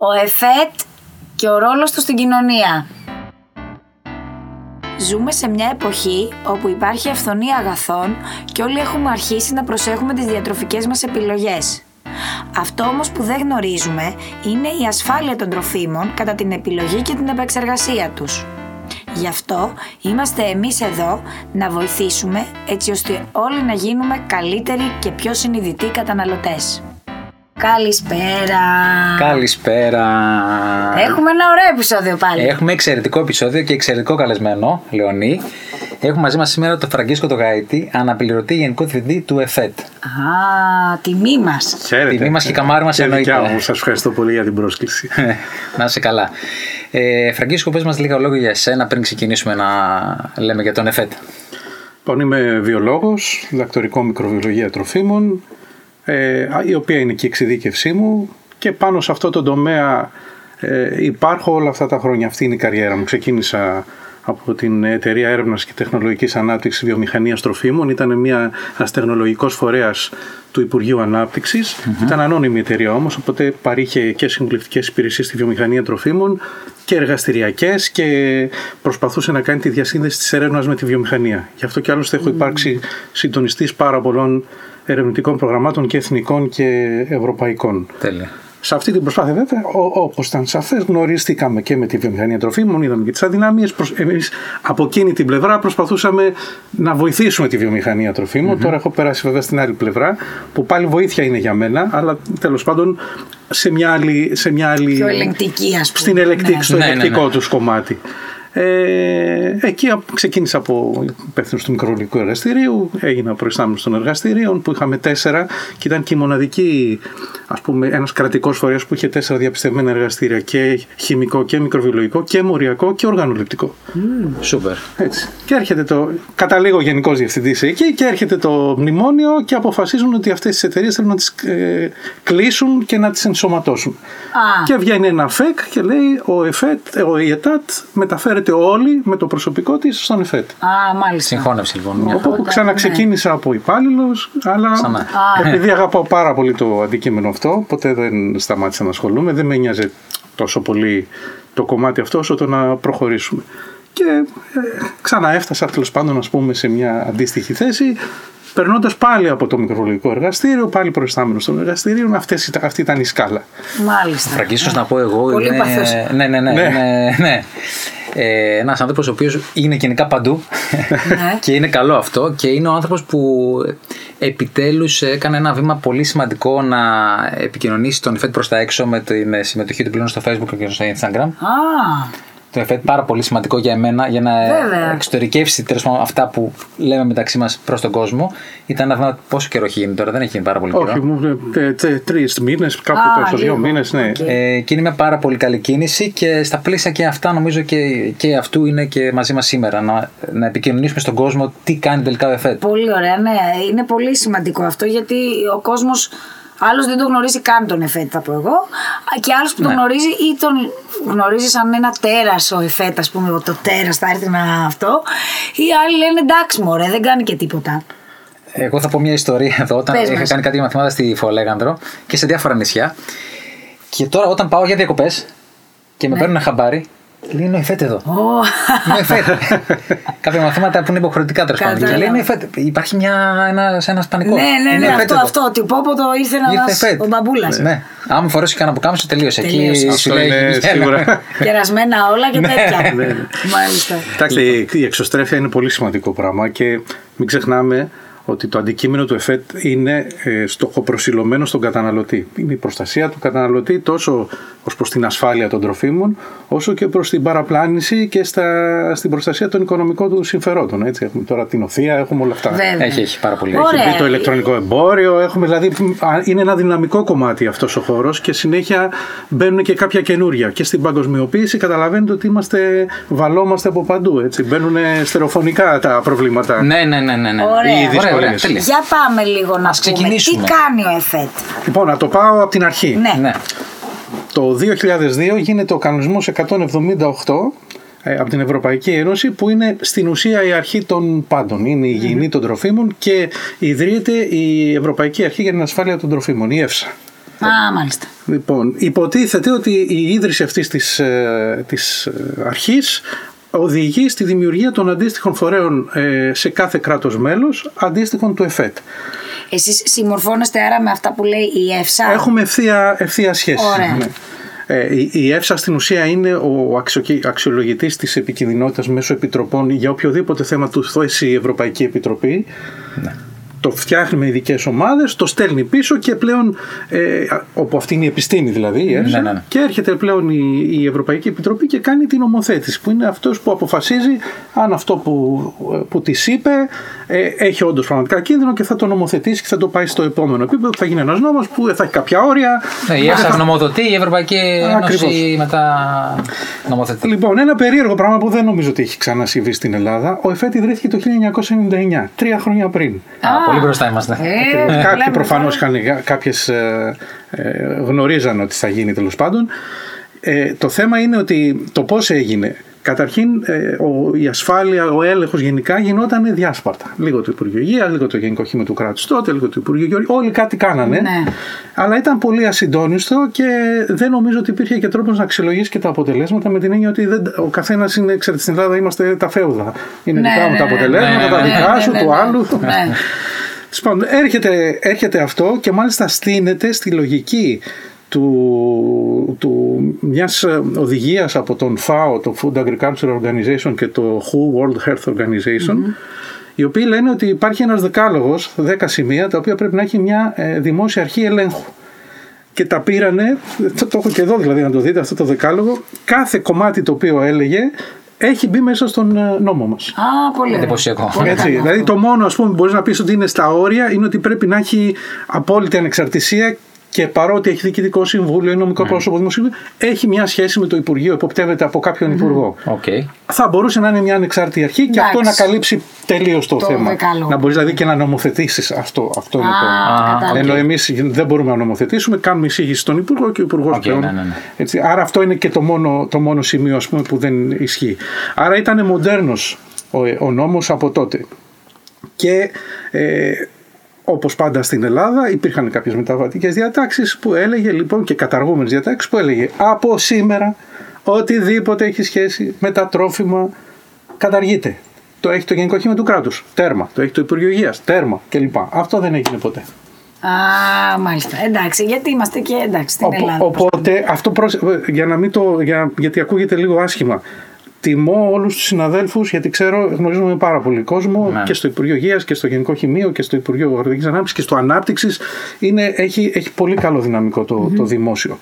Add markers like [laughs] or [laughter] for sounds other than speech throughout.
Ο ΕΦΕΤ και ο ρόλος του στην κοινωνία. Ζούμε σε μια εποχή όπου υπάρχει αυθονία αγαθών και όλοι έχουμε αρχίσει να προσέχουμε τις διατροφικές μας επιλογές. Αυτό όμως που δεν γνωρίζουμε είναι η ασφάλεια των τροφίμων κατά την επιλογή και την επεξεργασία τους. Γι' αυτό είμαστε εμείς εδώ να βοηθήσουμε έτσι ώστε όλοι να γίνουμε καλύτεροι και πιο συνειδητοί καταναλωτές. Καλησπέρα. Καλησπέρα. Έχουμε ένα ωραίο επεισόδιο πάλι. Έχουμε εξαιρετικό επεισόδιο και εξαιρετικό καλεσμένο, Λεωνί. Έχουμε μαζί μας σήμερα τον Φραγκίσκο το Γαϊτή, αναπληρωτή γενικό διευθυντή του ΕΦΕΤ. Α, τιμή μας. Χαίρετε. Τιμή μας και καμάρι μας εννοείται. Σας ευχαριστώ πολύ για την πρόσκληση. [laughs] να είσαι καλά. Ε, Φραγκίσκο, πες μας λίγα λόγια για εσένα πριν ξεκινήσουμε να λέμε για τον ΕΦΕΤ. Λοιπόν, είμαι βιολόγος, διδακτορικό μικροβιολογία τροφίμων, ε, η οποία είναι και η εξειδίκευσή μου και πάνω σε αυτό το τομέα ε, υπάρχω όλα αυτά τα χρόνια. Αυτή είναι η καριέρα μου. Ξεκίνησα από την Εταιρεία Έρευνας και Τεχνολογικής Ανάπτυξης Βιομηχανίας Τροφίμων. Ήταν μια αστεγνολογικός φορέας του Υπουργείου Ήταν ανώνυμη εταιρεία όμως, οπότε παρήχε και συμβουλευτικές υπηρεσίες στη βιομηχανία τροφίμων και εργαστηριακές και προσπαθούσε να κάνει τη διασύνδεση της έρευνας με τη βιομηχανία. Γι' αυτό και άλλωστε έχω υπάρξει συντονιστής πάρα πολλών ερευνητικών προγραμμάτων και εθνικών και ευρωπαϊκών. Τέλεια. Σε αυτή την προσπάθεια, βέβαια, όπως ήταν σαφές, γνωριστήκαμε και με τη βιομηχανία τροφίμων, είδαμε και τις αδυναμίες. Εμείς από εκείνη την πλευρά προσπαθούσαμε να βοηθήσουμε τη βιομηχανία τροφίμων. Τώρα έχω περάσει βέβαια στην άλλη πλευρά, που πάλι βοήθεια είναι για μένα, αλλά τέλος πάντων σε μια άλλη. Σε μια άλλη Πιο ελεγκτική, ας πούμε. Στην ελεκτική, ναι. στο ναι, ναι, ελεκτικό ναι. τους κομμάτι. Ε, εκεί ξεκίνησα από υπεύθυνος του μικρολογικού εργαστηρίου, έγινα προϊστάμενος των εργαστηρίων που είχαμε τέσσερα και ήταν και η μοναδική, ας πούμε, ένας κρατικός φορέας που είχε τέσσερα διαπιστευμένα εργαστήρια και χημικό και μικροβιολογικό και μοριακό και οργανοληπτικό. Σούπερ. Έτσι. Και έρχεται το. Καταλήγω γενικός διευθυντής εκεί και έρχεται το μνημόνιο και αποφασίζουν ότι αυτές τις εταιρείες θέλουν να τις ε, κλείσουν και να τις ενσωματώσουν. Α. Και βγαίνει ένα ΦΕΚ και λέει ο ΕΦΕΤ, ο ΙΕΤΑΤ μεταφέρεται όλοι με το προσωπικό της στον ΕΦΕΤ. Α, μάλιστα. Συγχώνευση λοιπόν. Μια χαρά. Όπου ξαναξεκίνησα από υπάλληλος, αλλά Ξανά. επειδή αγαπάω πάρα πολύ το αντικείμενο αυτό, ποτέ δεν σταμάτησα να ασχολούμαι, δεν με νοιάζει τόσο πολύ το κομμάτι αυτό όσο το να προχωρήσουμε. Και ε, ξαναέφτασα τέλος πάντων ας πούμε, σε μια αντίστοιχη θέση, περνώντας πάλι από το μικροβιολογικό εργαστήριο, πάλι προϊστάμενος των εργαστηρίων. Αυτές, ήταν- αυτή ήταν η σκάλα. Μάλιστα. Φραγκίσκος να πω εγώ. Πολύ είναι... παθός. Ναι, ναι, ναι. Ναι. ναι, ναι. Ε, Ένας άνθρωπος ο οποίος είναι γενικά παντού Ναι. [laughs] και είναι καλό αυτό και είναι ο άνθρωπος που επιτέλους έκανε ένα βήμα πολύ σημαντικό να επικοινωνήσει τον ΕΦΕΤ προς τα έξω με την συμμετοχή του πλέον στο Facebook και στο Instagram. Α, Το ΕΦΕΤ πάρα πολύ σημαντικό για εμένα για να Βέβαια. εξωτερικεύσει τέλος πάντων αυτά που λέμε μεταξύ μας προς τον κόσμο. Ήταν ένα βήμα πόσο καιρό έχει γίνει τώρα, δεν έχει γίνει πάρα πολύ καιρό. Όχι, μου τρεις μήνες, κάπου Α, τόσο, δύο λίγο. μήνες, ναι. Οκ. Ε, και είναι μια πάρα πολύ καλή κίνηση και στα πλαίσια και αυτά νομίζω και, και αυτού είναι και μαζί μας σήμερα να, να επικοινωνήσουμε στον κόσμο τι κάνει τελικά ο ΕΦΕΤ. πολύ ωραία, ναι. Είναι πολύ σημαντικό αυτό γιατί ο κόσμος. Άλλος δεν τον γνωρίζει καν τον ΕΦΕΤ, θα πω εγώ. Και άλλος που τον Ναι. γνωρίζει ή τον γνωρίζει σαν ένα τέρας ο ΕΦΕΤ, ας πούμε, το τέρας θα έρθει να αυτό. Ή άλλοι λένε εντάξει, μωρέ, δεν κάνει και τίποτα. Εγώ θα πω μια ιστορία εδώ όταν Πες είχα μας. κάνει κάτι μαθήματα στη Φολέγανδρο και σε διάφορα νησιά και τώρα όταν πάω για διακοπές και με Ναι. παίρνουν χαμπάρι λέει είναι ο ΕΦΕΤ εδώ. Ω, Είναι ο ΕΦΕΤ. Κάποια μαθήματα που είναι υποχρεωτικά τέλος πάντων. Και Κατάλαβα. λέει είναι ο ΕΦΕΤ. Υπάρχει μια, ένας, ένας πανικός. ναι, ναι, Είναι ναι, ο ΕΦΕΤ αυτό, εδώ. αυτό. Ότι πω, πω το ήρθε να Ήρθε μας, ΕΦΕΤ. ο μπαμπούλας. Ναι. Άμα μου φορέσει κανένα πουκάμισο, τελείωσε. Εκεί Τελείωσε. σου Αυτό λέει, είναι «Έλα». σίγουρα. Κερασμένα όλα και Ναι. τέτοια. Ναι, ναι. Μάλιστα. Κοιτάξτε, η- η εξωστρέφεια είναι πολύ σημαντικό πράγμα και μην ξεχνάμε ότι το αντικείμενο του ΕΦΕΤ είναι ε, στοχοπροσιλωμένο στον καταναλωτή. Είναι η προστασία του καταναλωτή τόσο ως προς την ασφάλεια των τροφίμων, όσο και προς την παραπλάνηση και στα, στην προστασία των οικονομικών του συμφερόντων. Έτσι, έχουμε τώρα την οθεία, έχουμε όλα αυτά. Βέβαια. Έχει, έχει πάρα πολύ. Ωραία. Έχει μπει το ηλεκτρονικό εμπόριο, έχουμε δηλαδή, α, είναι ένα δυναμικό κομμάτι αυτός ο χώρος και συνέχεια μπαίνουν και κάποια καινούρια. Και στην παγκοσμιοποίηση καταλαβαίνετε ότι είμαστε, βαλόμαστε από παντού, έτσι. Μπαίνουν στερεοφωνικά τα προβλήματα. Ναι, ναι, ναι, ναι. ναι. Ωραία. Ωραία, δυσκολίες. ωραία, τέλεια. Για πάμε λίγο να πούμε. Τι ξεκινήσουμε. κάνει ο ΕΦΕΤ; Λοιπόν, να το πάω από την αρχή. Ναι. Ναι. Το 2002 γίνεται ο κανονισμός 178 ε, από την Ευρωπαϊκή Ένωση που είναι στην ουσία η αρχή των πάντων. Είναι η υγιεινή των τροφίμων και ιδρύεται η Ευρωπαϊκή Αρχή για την Ασφάλεια των Τροφίμων, η ΕΦΣΑ. Α, μάλιστα. Λοιπόν, υποτίθεται ότι η ίδρυση αυτής της, ε, της ε, αρχής οδηγεί στη δημιουργία των αντίστοιχων φορέων ε, σε κάθε κράτος μέλος, αντίστοιχων του ΕΦΕΤ. Εσείς συμμορφώνεστε άρα με αυτά που λέει η ΕΦΣΑ. Έχουμε ευθεία, ευθεία σχέση. Ωραία. Ναι. Ε, η, η ΕΦΣΑ στην ουσία είναι ο αξιο- αξιολογητής της επικινδυνότητας μέσω επιτροπών για οποιοδήποτε θέμα του θέσει η Ευρωπαϊκή Επιτροπή. Το φτιάχνει με ειδικές ομάδες, το στέλνει πίσω και πλέον. Ε, όπου αυτή είναι η επιστήμη δηλαδή, η ΕΦΣΑ, Ναι, ναι, ναι. και έρχεται πλέον η, η Ευρωπαϊκή Επιτροπή και κάνει την ομοθέτηση, που είναι αυτός που αποφασίζει αν αυτό που, που της είπε ε, έχει όντως πραγματικά κίνδυνο και θα το νομοθετήσει και θα το πάει στο επόμενο επίπεδο. που Θα γίνει ένας νόμος που θα έχει κάποια όρια. Ναι, η δεν ΕΦΣΑ θα- γνωμοδοτεί, η Ευρωπαϊκή Ένωση Ακριβώς. μετά νομοθετεί. Λοιπόν, ένα περίεργο πράγμα που δεν νομίζω ότι έχει ξανασυμβεί στην Ελλάδα. Ο ΕΦΕΤ ιδρύθηκε το 1999, τρία χρόνια πριν. Α, πολύ μπροστά είμαστε. Ε, Κάποιοι λέμε προφανώς τώρα. κάποιες γνωρίζαν ότι θα γίνει τέλος πάντων. Ε, το θέμα είναι ότι το πώς έγινε. Καταρχήν, ε, ο, η ασφάλεια, ο έλεγχος γενικά γινόταν διάσπαρτα. Λίγο το Υπουργείο Υγείας, λίγο το Γενικό Χήμα του Κράτους τότε, λίγο το Υπουργείο Γεωργία. Όλοι κάτι κάνανε. Ναι. Αλλά ήταν πολύ ασυντόνιστο και δεν νομίζω ότι υπήρχε και τρόπος να αξιολογήσει και τα αποτελέσματα με την έννοια ότι δεν, ο καθένας είναι, ξέρετε, στην Ελλάδα είμαστε τα φέουδα. Είναι Ναι, δικά μου ναι, τα ναι, αποτελέσματα, ναι, τα ναι, δικά ναι, σου, ναι, του ναι. άλλου. Ναι. Τέλος πάντων, έρχεται, έρχεται αυτό και μάλιστα στείνεται στη λογική του, του μιας ε, οδηγίας από τον FAO, το Food Agriculture Organization και το WHO World Health Organization οι οποίοι λένε ότι υπάρχει ένας δεκάλογος, 10 σημεία τα οποία πρέπει να έχει μια ε, δημόσια αρχή ελέγχου και τα πήρανε, το, το έχω και εδώ δηλαδή να το δείτε αυτό το δεκάλογο κάθε κομμάτι το οποίο έλεγε έχει μπει μέσα στον ε, νόμο μας. Α, πολύ ωραία. Εντυπωσιακό. Πολύ Έτσι, καλό δηλαδή αυτό. το μόνο ας πούμε που μπορείς να πεις ότι είναι στα όρια είναι ότι πρέπει να έχει απόλυτη ανεξαρτησία και παρότι έχει διοικητικό συμβούλιο ή νομικό πρόσωπο δημοσίου, έχει μια σχέση με το Υπουργείο, εποπτεύεται από κάποιον υπουργό. Οκ. Θα μπορούσε να είναι μια ανεξάρτητη αρχή και αυτό να Εντάξει. καλύψει τελείως το, Το θέμα. δεκάλογο. Να μπορείς δηλαδή και να νομοθετήσεις αυτό. Αυτό είναι Α, το. κατάλαβα. Ενώ εμείς δεν μπορούμε να νομοθετήσουμε, κάνουμε εισήγηση στον Υπουργό και ο Υπουργός Οκ, πλέον. ναι, ναι, ναι. Έτσι, άρα αυτό είναι και το μόνο, το μόνο σημείο ας πούμε, που δεν ισχύει. Άρα ήταν μοντέρνος ο, ο νόμος από τότε. Και ε, όπως πάντα στην Ελλάδα υπήρχαν κάποιες μεταβατικές διατάξεις που έλεγε λοιπόν και καταργούμενες διατάξεις που έλεγε από σήμερα οτιδήποτε έχει σχέση με τα τρόφιμα καταργείται. Το έχει το Γενικό Χήμα του Κράτους, τέρμα. Το έχει το Υπουργείο Υγείας, τέρμα κλπ. Αυτό δεν έγινε ποτέ. Α, μάλιστα. Εντάξει, γιατί είμαστε και εντάξει στην Οπο- Ελλάδα. Οπότε, αυτό προς, για να μην το, για, γιατί ακούγεται λίγο άσχημα. Τιμώ όλους τους συναδέλφους γιατί ξέρω, γνωρίζουμε πάρα πολύ κόσμο Ναι. και στο Υπουργείο Υγείας και στο Γενικό Χημείο και στο Υπουργείο Αγροτικής Ανάπτυξης και στο Ανάπτυξης είναι, έχει, έχει πολύ καλό δυναμικό το, το δημόσιο.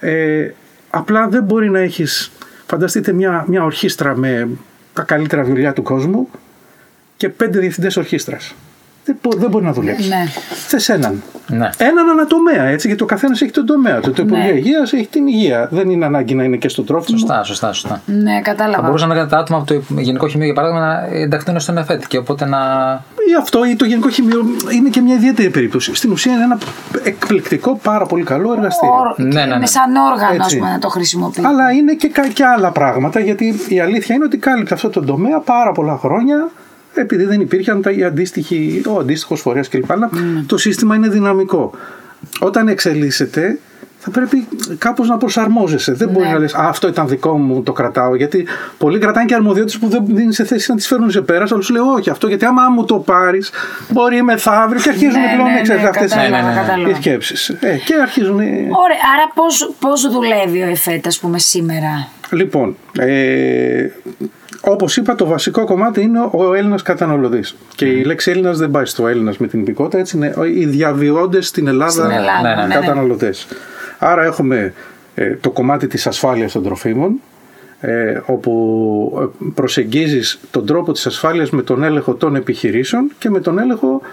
Ε, απλά δεν μπορεί να έχεις, φανταστείτε μια, μια ορχήστρα με τα καλύτερα βιολιά του κόσμου και πέντε διευθυντές ορχήστρας. Δεν, μπο- δεν μπορεί να δουλέψει. Ναι. Θες έναν. Ναι. Έναν ανατομέα έτσι, γιατί ο καθένας έχει τον τομέα του. Το Υπουργείο Ναι. Υγείας έχει την υγεία. Δεν είναι ανάγκη να είναι και στο τρόφιμο. Σωστά, σωστά, σωστά. Ναι, Θα κατάλαβα. μπορούσαν να τα άτομα από το Γενικό Χημείο, για παράδειγμα, να ενταχθούν στον ΕΦΕΤ και οπότε να. Ή αυτό ή το Γενικό Χημείο είναι και μια ιδιαίτερη περίπτωση. Στην ουσία είναι ένα εκπληκτικό, πάρα πολύ καλό εργαστήριο. Όρ- Ναι, ναι, ναι. Είναι σαν όργανο, ας Έτσι. πούμε, να το χρησιμοποιεί. Αλλά είναι και, κα- και άλλα πράγματα γιατί η αλήθεια είναι ότι κάλυψε αυτό το τομέα πάρα πολλά χρόνια επειδή δεν υπήρχαν τα, οι αντίστοιχοι, ο αντίστοιχος φορέας κλπ. Αλλά το σύστημα είναι δυναμικό. Όταν εξελίσσεται, θα πρέπει κάπως να προσαρμόζεσαι. Δεν μπορεί Ναι. να λες: Αυτό ήταν δικό μου, το κρατάω. Γιατί πολλοί κρατάνε και αρμοδιότητες που δεν είναι σε θέση να τις φέρουν σε πέρας. Αλλά σου λέω: Όχι, αυτό γιατί άμα μου το πάρεις, μπορεί μεθαύριο και αρχίζουν Ναι, πλέον ναι, ξέρεις, ναι, αυτές κατάλαβα, Ναι, ναι, ναι, ναι. κατάλαβα. οι σκέψεις. Ε, και αρχίζουν. Ωραία, άρα πώς, πώς δουλεύει ο ΕΦΕΤ, ας πούμε, σήμερα; Λοιπόν, ε, όπως είπα το βασικό κομμάτι είναι ο Έλληνας καταναλωτής. Και η λέξη Έλληνας δεν πάει στο Έλληνας με την υπηκότητα, έτσι είναι οι διαβιώντες στην Ελλάδα, Στην Ελλάδα, ναι, ναι, ναι. καταναλωτές. Άρα έχουμε ε, το κομμάτι της ασφάλειας των τροφίμων, ε, όπου ε, προσεγγίζεις τον τρόπο της ασφάλειας με τον έλεγχο των επιχειρήσεων και με τον έλεγχο ε,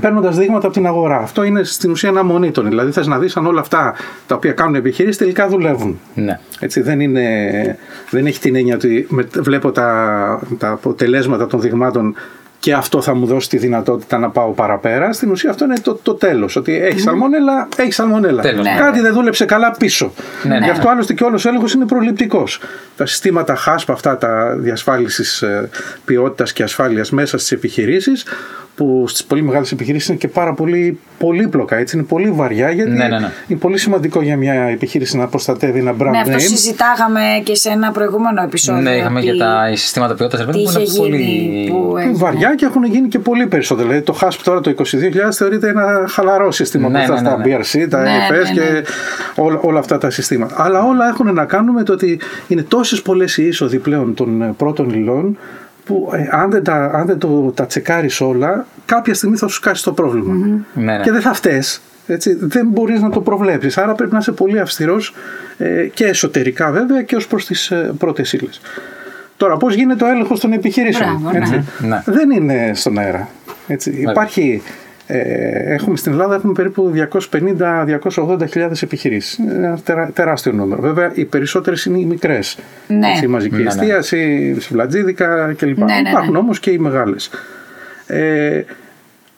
παίρνοντας δείγματα από την αγορά. Αυτό είναι στην ουσία ένα monitoring. Δηλαδή θες να δεις αν όλα αυτά τα οποία κάνουν οι επιχειρήσεις τελικά δουλεύουν. Ναι. Έτσι, δεν, είναι, δεν έχει την έννοια ότι με, βλέπω τα, τα αποτελέσματα των δειγμάτων και αυτό θα μου δώσει τη δυνατότητα να πάω παραπέρα. Στην ουσία αυτό είναι το, το τέλος. Ότι έχεις σαλμονέλα, έχεις σαλμονέλα. Τέλος, ναι. Κάτι δεν δούλεψε καλά πίσω. Ναι, ναι. Γι' αυτό άλλωστε και όλος ο έλεγχος είναι προληπτικός. Τα συστήματα HASP, αυτά τα διασφάλισης ε, ποιότητας και ασφάλειας μέσα στις επιχειρήσεις, που στις πολύ μεγάλες επιχειρήσεις είναι και πάρα πολύ πολύπλοκα. Έτσι, είναι πολύ βαριά γιατί Ναι, ναι, ναι. είναι πολύ σημαντικό για μια επιχείρηση να προστατεύει ένα brand Ναι, αυτό name. συζητάγαμε και σε ένα προηγούμενο επεισόδιο. Ναι, είχαμε ότι και τα συστήματα ποιότητας Τι που είχε είναι γίνει. πολύ. Που Είναι έγινε. βαριά και έχουν γίνει και πολύ περισσότερο. Δηλαδή το HASP τώρα το 22.000 θεωρείται ένα χαλαρό σύστημα Ναι, μπροστά ναι, στα ναι, ναι. BRC, τα Ναι, NFS ναι, ναι. και όλα, όλα αυτά τα συστήματα. Αλλά όλα έχουν να κάνουν με το ότι είναι τόσες πολλές οι είσοδοι πλέον των ε, πρώτων υλών που ε, αν δεν, τα, αν δεν το, τα τσεκάρεις όλα κάποια στιγμή θα σου σκάσει το πρόβλημα. Ναι, ναι. Και δεν θα φταίς. Έτσι, δεν μπορείς να το προβλέψεις. Άρα πρέπει να είσαι πολύ αυστηρός ε, και εσωτερικά βέβαια και ως προς τις ε, πρώτες ύλες. Τώρα πώς γίνεται ο έλεγχος των επιχειρήσεων. Μπράβο, ναι. έτσι; Μμμ, ναι. Δεν είναι στον αέρα. Έτσι. Υπάρχει, ε, έχουμε στην Ελλάδα έχουμε περίπου 250-280 χιλιάδες επιχειρήσεις. Είναι ένα τερα- τεράστιο νούμερο. Βέβαια οι περισσότερες είναι οι μικρές. Ναι. Έτσι, η μαζική Ναι, ναι. εστίαση, σουβλατζίδικα κλπ. Ναι, ναι, ναι. Υπάρχουν όμως και οι μεγάλες. Ε,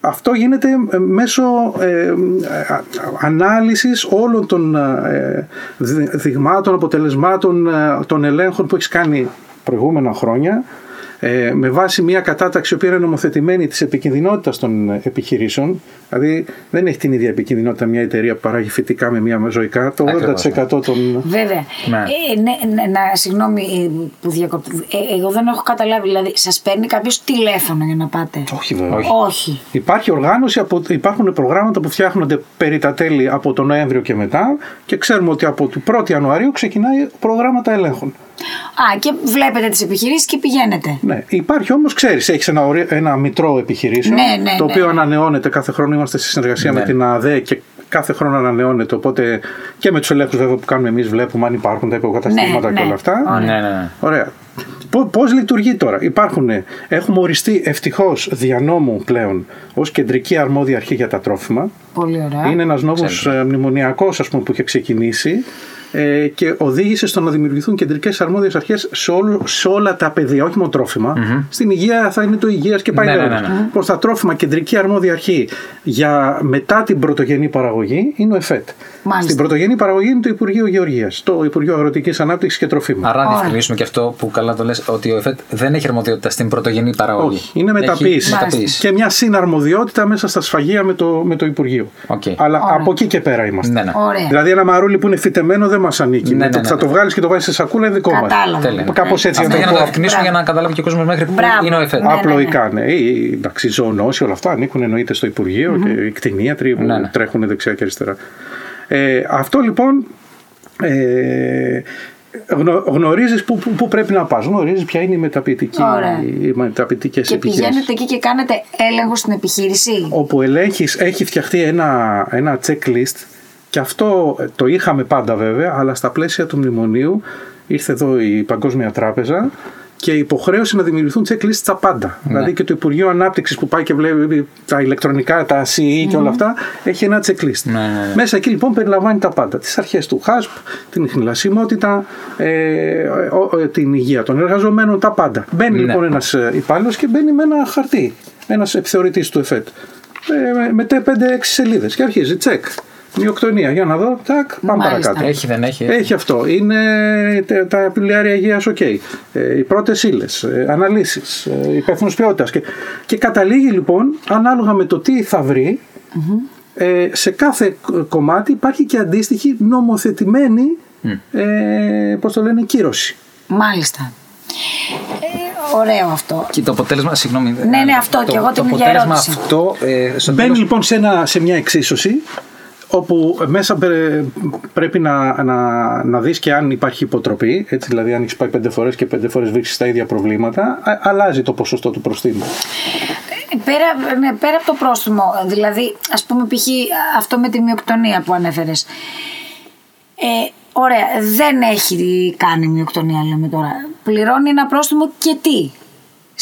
αυτό γίνεται ε, μέσω ε, α- ανάλυσης όλων των ε, δη- δειγμάτων, αποτελεσμάτων ε, των ελέγχων που έχεις κάνει προηγούμενα χρόνια ε, με βάση μια κατάταξη η οποία είναι νομοθετημένη της επικινδυνότητας των επιχειρήσεων δηλαδή δεν έχει την ίδια επικινδυνότητα μια εταιρεία που παράγει φυτικά με μια ζωικά το Ακριβώς, 80% των Βέβαια. Ναι. Ε, ναι, ναι, να, συγγνώμη ε, που διακόπτω. Ε, εγώ δεν έχω καταλάβει. Δηλαδή, σας παίρνει κάποιος τηλέφωνο για να πάτε; όχι βέβαια Όχι. Όχι. Υπάρχει οργάνωση, από, υπάρχουν προγράμματα που φτιάχνονται περί τα τέλη από τον Νοέμβριο και μετά και ξέρουμε ότι από την 1η Ιανουαρίου ξεκινάει προγράμματα ελέγχων. Α, και βλέπετε τις επιχειρήσεις και πηγαίνετε. Ναι. Υπάρχει όμως, ξέρεις, έχεις ένα, ωρι- ένα μητρό επιχειρήσεων Ναι, ναι, το ναι. οποίο ανανεώνεται κάθε χρόνο. Είμαστε στη συνεργασία Ναι. με την ΑΔΕ και κάθε χρόνο ανανεώνεται. Οπότε και με τους ελέγχους βέβαια που κάνουμε εμείς βλέπουμε αν υπάρχουν τα υποκαταστήματα Ναι, και ναι. όλα αυτά. Ωραία. Ναι, ναι, ναι. Ωραία. Πώς λειτουργεί τώρα; Υπάρχουν, έχουμε οριστεί ευτυχώς δια νόμου πλέον ως κεντρική αρμόδια αρχή για τα τρόφιμα. Πολύ ωραία. Είναι ένας νόμος ε, μνημονιακός ας πούμε, που είχε ξεκινήσει ε, και οδήγησε στο να δημιουργηθούν κεντρικές αρμόδιες αρχές σε, όλο, σε όλα τα πεδία, όχι μόνο τρόφιμα. Στην υγεία θα είναι το υγείας και πάει Ναι, ναι, λέγοντας. ναι, ναι. Προς τα τρόφιμα, κεντρική αρμόδια αρχή για μετά την πρωτογενή παραγωγή είναι ο ΕΦΕΤ. Μάλιστα. Στην πρωτογενή παραγωγή είναι το Υπουργείο Γεωργίας, το Υπουργείο Αγροτικής Ανάπτυξης και Τροφίμων. Άρα να Ωραία. διευκρινίσουμε και αυτό που καλά το λες ότι ο ΕΦΕΤ δεν έχει αρμοδιότητα στην πρωτογενή παραγωγή. Όχι, είναι Έχει μεταποίηση. μεταποίηση. Και μια συναρμοδιότητα μέσα στα σφαγεία με το, με το Υπουργείο. Οκ. Αλλά Ωραία. από εκεί και πέρα είμαστε. Ναι, ναι. Ωραία. Δηλαδή ένα μαρούλι που είναι φυτεμένο δεν μας ανήκει. Ναι, Με ναι, το ναι, που θα ναι. το βγάλεις και το βάζεις σε σακούλα είναι δικό μας. Κατάλαβα. Τέλεια. Κάπως έτσι Αυτό να για να το το πω. διευκρινίσουμε για να καταλάβει και ο κόσμος μέχρι πού Μπράβο. είναι ο ΕΦΕΤ. Ναι, ναι, Απλοϊκά, ναι. Οι, εντάξει, οι ζωονόσοι, όλα αυτά ανήκουν εννοείται στο Υπουργείο και οι κτηνίατροι που Ναι, ναι. τρέχουν δεξιά και αριστερά. Ε, αυτό λοιπόν. Ε, γνω, γνωρίζεις που, που, που πρέπει να πας γνωρίζεις ποια είναι η μεταποιητική, Ωραία. οι μεταποιητικές Και επιχειρήσεις πηγαίνετε εκεί και κάνετε έλεγχο στην επιχείρηση; όπου ελέγχεις, έχει φτιαχτεί ένα, ένα checklist και αυτό το είχαμε πάντα βέβαια, αλλά στα πλαίσια του μνημονίου ήρθε εδώ η Παγκόσμια Τράπεζα και υποχρέωσε να δημιουργηθούν checklist στα πάντα. Δηλαδή και το Υπουργείο Ανάπτυξης που πάει και βλέπει τα ηλεκτρονικά, τα CE και όλα αυτά, έχει ένα checklist. Ναι, ναι, ναι. Μέσα εκεί λοιπόν περιλαμβάνει τα πάντα. Τις αρχές του HACCP, την ιχνηλασιμότητα, ε, ο- ο- την υγεία των εργαζομένων, τα πάντα. Μπαίνει Ναι. λοιπόν ένας υπάλληλος και μπαίνει με ένα χαρτί. Ένας επιθεωρητής του ΕΦΕΤ. Ε, με 5-6 σελίδες και αρχίζει τσεκ. Μυοκτονία, για να δω, τάκ, πάμε Μάλιστα. παρακάτω. Έχει, δεν έχει. Έχει αυτό. Είναι τε- τα βιβλιάρια υγείας, οκ. Ε, οι πρώτες ύλες, ε, αναλύσεις, ε, υπεύθυνος ποιότητας. Και, και καταλήγει λοιπόν, ανάλογα με το τι θα βρει, ε, σε κάθε κ- κομμάτι υπάρχει και αντίστοιχη νομοθετημένη, ε, πώς το λένε, κύρωση. Μάλιστα. Ε, ωραίο αυτό. Και το αποτέλεσμα, συγγνώμη. Ναι, ναι, αυτό το, και εγώ το την ίδια αποτέλεσμα ερώτηση. αυτό. Ε, στο Μπαίνει τέλος- λοιπόν σε, ένα, σε μια εξίσωση όπου μέσα πρέ- πρέπει να, να, να δεις και αν υπάρχει υποτροπή, έτσι δηλαδή αν έχεις πάει πέντε φορές και πέντε φορές βρίσκεις τα ίδια προβλήματα, α- αλλάζει το ποσοστό του προστίμου. Ε, Πέρα, ναι, πέρα από το πρόστιμο, δηλαδή, ας πούμε, π.χ. αυτό με τη μειοκτονία που ανέφερες. Ε, ωραία, δεν έχει κάνει μειοκτονία, λέμε τώρα. Πληρώνει ένα πρόστιμο και τι;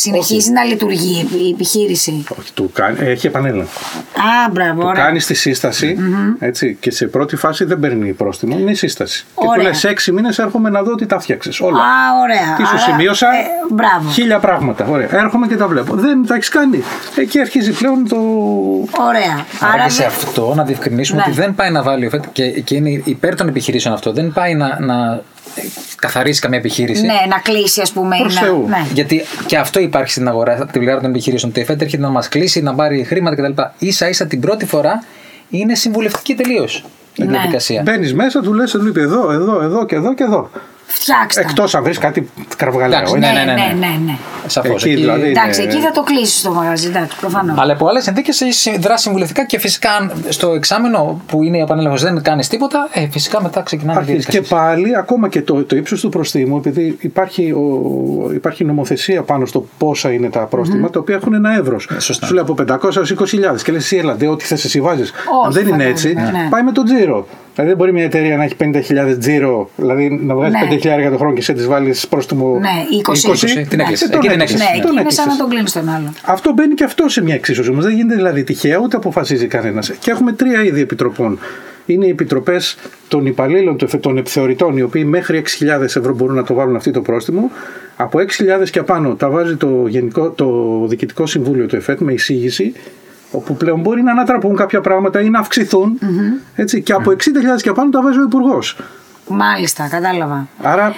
Συνεχίζει να λειτουργεί η επιχείρηση. Όχι, του κάνει, έχει επανέλεγχο. Α, μπράβο, Του ωραία. κάνει τη συσταση έτσι, και σε πρώτη φάση δεν παίρνει πρόστιμο, είναι η σύσταση. Και του Ωραία. λες σε έξι μήνες έρχομαι να δω ότι τα φτιάξες. Όλα. Α, ωραία. Τι σου Άρα, σημείωσα, ε, μπράβο. χίλια πράγματα. Ωραία. Έρχομαι και τα βλέπω. Δεν τα έχεις κάνει. Εκεί αρχίζει πλέον το. Ωραία. Άρα και σε δεν- αυτό να διευκρινίσουμε Ναι. ότι δεν πάει να βάλει ο ΦΕΤ και, και είναι υπέρ των επιχειρήσεων αυτό. Δεν πάει να, να καθαρίσει καμία επιχείρηση. Ναι, να κλείσει, ας πούμε. ή Προς να- Θεού. Ναι. Γιατί και αυτό υπάρχει στην αγορά, από την πλευρά των επιχειρήσεων. Το ΕΦΕΤ έρχεται να μας κλείσει, να πάρει χρήματα κτλ. σα ίσα την πρώτη φορά είναι συμβουλευτική τελείως η Ναι. διαδικασία. Μπαίνεις μέσα, του λες, του είπε εδώ, εδώ, εδώ και εδώ και εδώ. Φτιάξτε. Εκτός αν βρεις κάτι κραυγαλαίο. Εντάξει, έτσι. Ναι, ναι, ναι, ναι, ναι. ναι. ναι, Σαφώς. Εκεί δηλαδή- Εντάξει, Είναι- εκεί θα το κλείσεις το μαγαζί, εντάξει, προφανώς. Αλλά υπό άλλες συνθήκε έχει δράσει συμβουλευτικά και φυσικά αν στο εξάμεινο που είναι η επανέλεγχο δεν κάνεις τίποτα, ε, φυσικά μετά ξεκινάνε οι Αρχίζει. Και διαδικασίες. πάλι, ακόμα και το, το ύψος του προστίμου, επειδή υπάρχει, ο, υπάρχει νομοθεσία πάνω στο πόσα είναι τα πρόστιμα, τα οποία έχουν ένα εύρος. σωστά. Σου λέει από 500 έως 20.000 και λες, εσύ έλατε, ό,τι θες, εσύ βάζεις. Αν δεν θα είναι κάνει, έτσι, ναι. πάει με το τζίρο. Δηλαδή, δεν μπορεί μια εταιρεία να έχει 50.000 τζίρο, δηλαδή να βγάζει Ναι. 5.000 το χρόνο και σε τη βάλεις πρόστιμο Ναι, 20. 20, την έκλεισε. Ε, τον Εκεί την έκλεισε. έκλεισε. Ναι, τον εκεί είναι σαν να έκλεισες. τον κλείνεις τον άλλο. Αυτό μπαίνει και αυτό σε μια εξίσωση. Όμως δεν γίνεται δηλαδή τυχαία ούτε αποφασίζει κανένας. Και έχουμε τρία είδη επιτροπών. Είναι οι επιτροπές των υπαλλήλων των των επιθεωρητών, οι οποίοι μέχρι 6.000 ευρώ μπορούν να το βάλουν αυτή το πρόστιμο. Από 6.000 και απάνω τα βάζει το, γενικό, το Διοικητικό Συμβούλιο του ΕΦΕΤ με εισήγηση, όπου πλέον μπορεί να ανατραπούν κάποια πράγματα ή να αυξηθουν Έτσι, και από 60.000 και απάνω τα βάζει ο Υπουργός. Μάλιστα, κατάλαβα. Άρα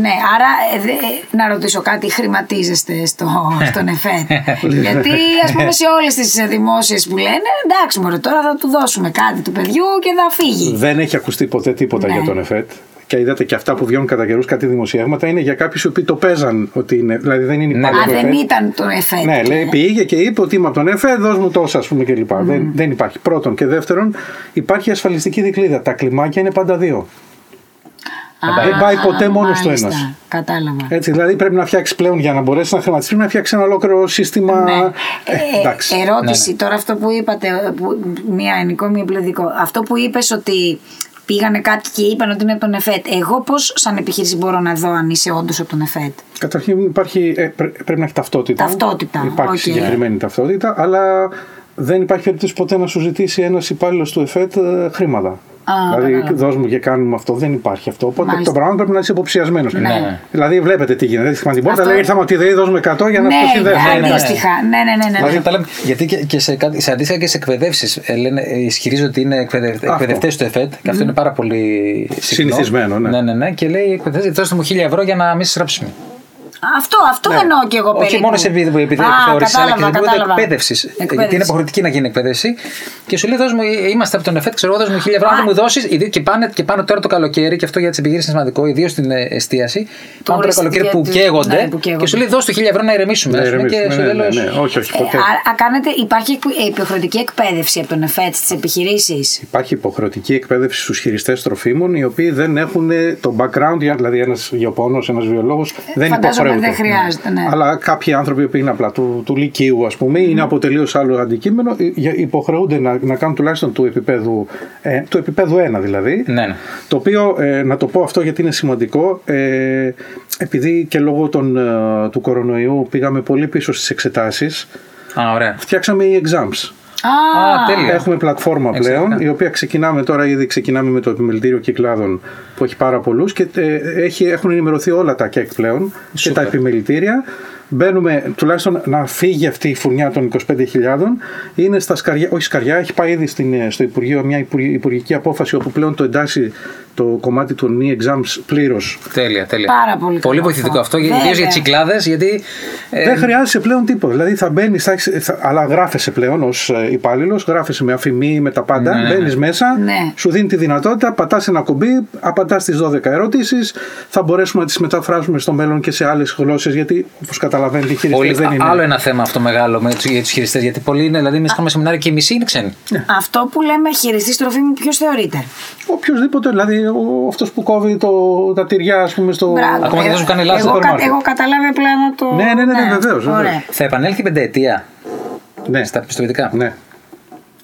Ναι, άρα ε, δε- να ρωτήσω κάτι, χρηματίζεστε στο, στον ΕΦΕΤ. Γιατί ας πούμε σε όλες τις δημόσιες που λένε, εντάξει μωρέ, τώρα θα του δώσουμε κάτι του παιδιού και θα φύγει. Δεν έχει ακουστεί ποτέ τίποτα Ναι. για τον ΕΦΕΤ. Και είδατε και αυτά που βγαίνουν κατά καιρούς, κάτι δημοσιεύματα είναι για κάποιους οι οποίοι το παίζαν ότι είναι. Δηλαδή δεν είναι Ναι, υπάλληλοι Α, του δεν ΕΦΕΤ. ήταν το ΕΦΕΤ. Ναι, λέει, πήγε και είπε ότι είμαι από τον ΕΦΕ, δώσ' μου τόσα, ας πούμε κλπ. Δεν, δεν υπάρχει. Πρώτον. Και δεύτερον, υπάρχει ασφαλιστική δικλίδα. Τα κλιμάκια είναι πάντα δύο. Α, Δεν πάει ποτέ μόνος του μάλιστα, ένας. Κατάλαβα. Έτσι, δηλαδή πρέπει να φτιάξεις πλέον για να μπορέσεις να χρηματιστείς, πρέπει να φτιάξεις ένα ολόκληρο σύστημα. Ναι. Ε, Ε, εντάξει. ερώτηση τώρα αυτό που είπατε, που, μία ενικό, μία πλεδικό. Αυτό που είπες ότι πήγανε κάτι και είπαν ότι είναι από τον ΕΦΕΤ. Εγώ πώς σαν επιχείρηση μπορώ να δω αν είσαι όντως από τον ΕΦΕΤ. Καταρχήν υπάρχει, ε, πρέ- πρέπει να έχει ταυτότητα. Ταυτότητα, Υπάρχει οκ. συγκεκριμένη ταυτότητα, αλλά δεν υπάρχει περίπτωση ποτέ να σου ζητήσει ένας υπάλληλος του ΕΦΕΤ ε, χρήματα. Α, δηλαδή, κατάλαβα. δώσ' μου και κάνουμε αυτό. Δεν υπάρχει αυτό. Οπότε Μάλιστα. το πράγμα πρέπει να είσαι υποψιασμένος. Ναι. Δηλαδή, βλέπετε τι γίνεται. Δεν χτυπάνε την πόρτα, Αυτό- λέει ήρθαμε ότι δεν δώσουμε 100 για να Ναι, το συνδέσουμε. ναι, ναι. αντίστοιχα. Ναι, ναι, ναι. ναι, Δηλαδή, ναι. τα λέμε, γιατί και, και σε, κάτι- σε αντίστοιχα και σε εκπαιδεύσεις ισχυρίζονται ότι είναι εκπαιδευτές του ΕΦΕΤ και αυτό είναι πάρα πολύ συχνό. Συνηθισμένο, ναι. ναι, ναι, ναι. Και λέει εκπαιδευτέ, δώστε μου 1000 ευρώ για να μην σα ράψουμε. Αυτό, αυτό εννοώ και εγώ περίπου. Όχι μόνο σε επίπεδο Α, επιθεώρηση, αλλά και σε κατάλαβα, επίπεδο κατάλαβα. εκπαίδευσης. Γιατί Εκπαίδευση. είναι υποχρεωτική να γίνει εκπαίδευση. Και σου λέει, δώσ' μου, είμαστε από τον ΕΦΕΤ, ξέρω εγώ, δώσ' μου 1000 ευρώ. Αν δεν μου δώσεις, και πάνε, και πάνω τώρα το καλοκαίρι, και αυτό για τις επιχειρήσει είναι σημαντικό, ιδίως στην ε, εστίαση. Πάνω το Τουριστικές, καλοκαίρι που ναι, καίγονται. που καίγονται. Και σου λέει, δώσ' του 1000 ευρώ να ηρεμήσουμε. Ναι, ας πούμε, ηρεμήσουμε, Και στο ναι, ναι, τέλος- ναι. Όχι, όχι, ποτέ. Ε, α, α, κάνετε, υπάρχει εκπ- υποχρεωτική εκπαίδευση από τον ΕΦΕΤ στις επιχειρήσεις; Υπάρχει υποχρεωτική εκπαίδευση στους χειριστές τροφίμων, οι οποίοι δεν έχουν ε, το background, για- δηλαδή ένας γεωπόνος, ένας βιολόγος, δεν φαντάζομαι υποχρεούται. δεν χρειάζεται, ναι. Αλλά κάποιοι άνθρωποι που είναι απλά του, του Λυκείου, ας πούμε, είναι από τελείως άλλο αντικείμενο, ε, για- υποχρεούνται να, να κάνουν τουλάχιστον του επίπεδου, ε, του επίπεδου 1 δηλαδή. Ναι, ναι. Το οποίο, ε, να το πω αυτό γιατί είναι σημαντικό, ε, επειδή και λόγω των, ε, του κορονοϊού πήγαμε πολύ πίσω στις εξετάσεις, Α, ωραία. φτιάξαμε οι exams. Α, τέλεια. Έχουμε πλατφόρμα Εξαιρετικά. πλέον, η οποία ξεκινάμε τώρα, ήδη ξεκινάμε με το επιμελητήριο κυκλάδων που έχει πάρα πολλούς και ε, έχει, έχουν ενημερωθεί όλα τα ΚΕΚ πλέον και Σούπερ. τα επιμελητήρια. Μπαίνουμε τουλάχιστον να φύγει αυτή η φουρνιά των 25.000. Είναι στα σκαριά, όχι σκαριά, έχει πάει ήδη στην, ε, στο Υπουργείο μια υπουργ- υπουργική απόφαση όπου πλέον το εντάσσει το κομμάτι των μη exams πλήρως. Τέλεια, τέλεια. Πάρα πολύ καλό Πολύ βοηθητικό αυτό. αυτό, ιδίως για Βέβαια. τι κυκλάδε, γιατί. ε, Δεν χρειάζεσαι πλέον τίποτα. Δηλαδή θα μπαίνεις, θα έχεις- θα- αλλά γράφεσαι πλέον ως υπάλληλος, γράφεσαι με αφημί, με τα πάντα. Ναι, ναι, ναι. Μπαίνεις μέσα, Ναι. σου δίνει τη δυνατότητα, πατάς ένα κουμπί, απαντάς τι 12 ερωτήσεις. Θα μπορέσουμε να τις μεταφράσουμε στο μέλλον και σε άλλες γλώσσες, γιατί όπως καταλαβαίνετε οι χειριστές Πολύ, δεν είναι. Άλλο ένα θέμα αυτό μεγάλο με τους, για τους χειριστές. Γιατί πολλοί είναι, δηλαδή, εμείς κάνουμε σεμινάρια και οι μισοί είναι ξένοι. Αυτό που λέμε χειριστή τροφίμου, ποιος θεωρείται; Οποιοδήποτε, δηλαδή αυτός που κόβει το, τα τυριά, ας πούμε, στο. Μπράβο. Ακόμα και Ε, δεν σου κάνει λάθος Εγώ, στο κα- σούπερ εγώ καταλάβει απλά να το. Ναι, ναι, ναι, ναι, βεβαίως, Ωραία. βεβαίως. Θα επανέλθει η πενταετία Ναι. στα πιστοποιητικά. Ναι.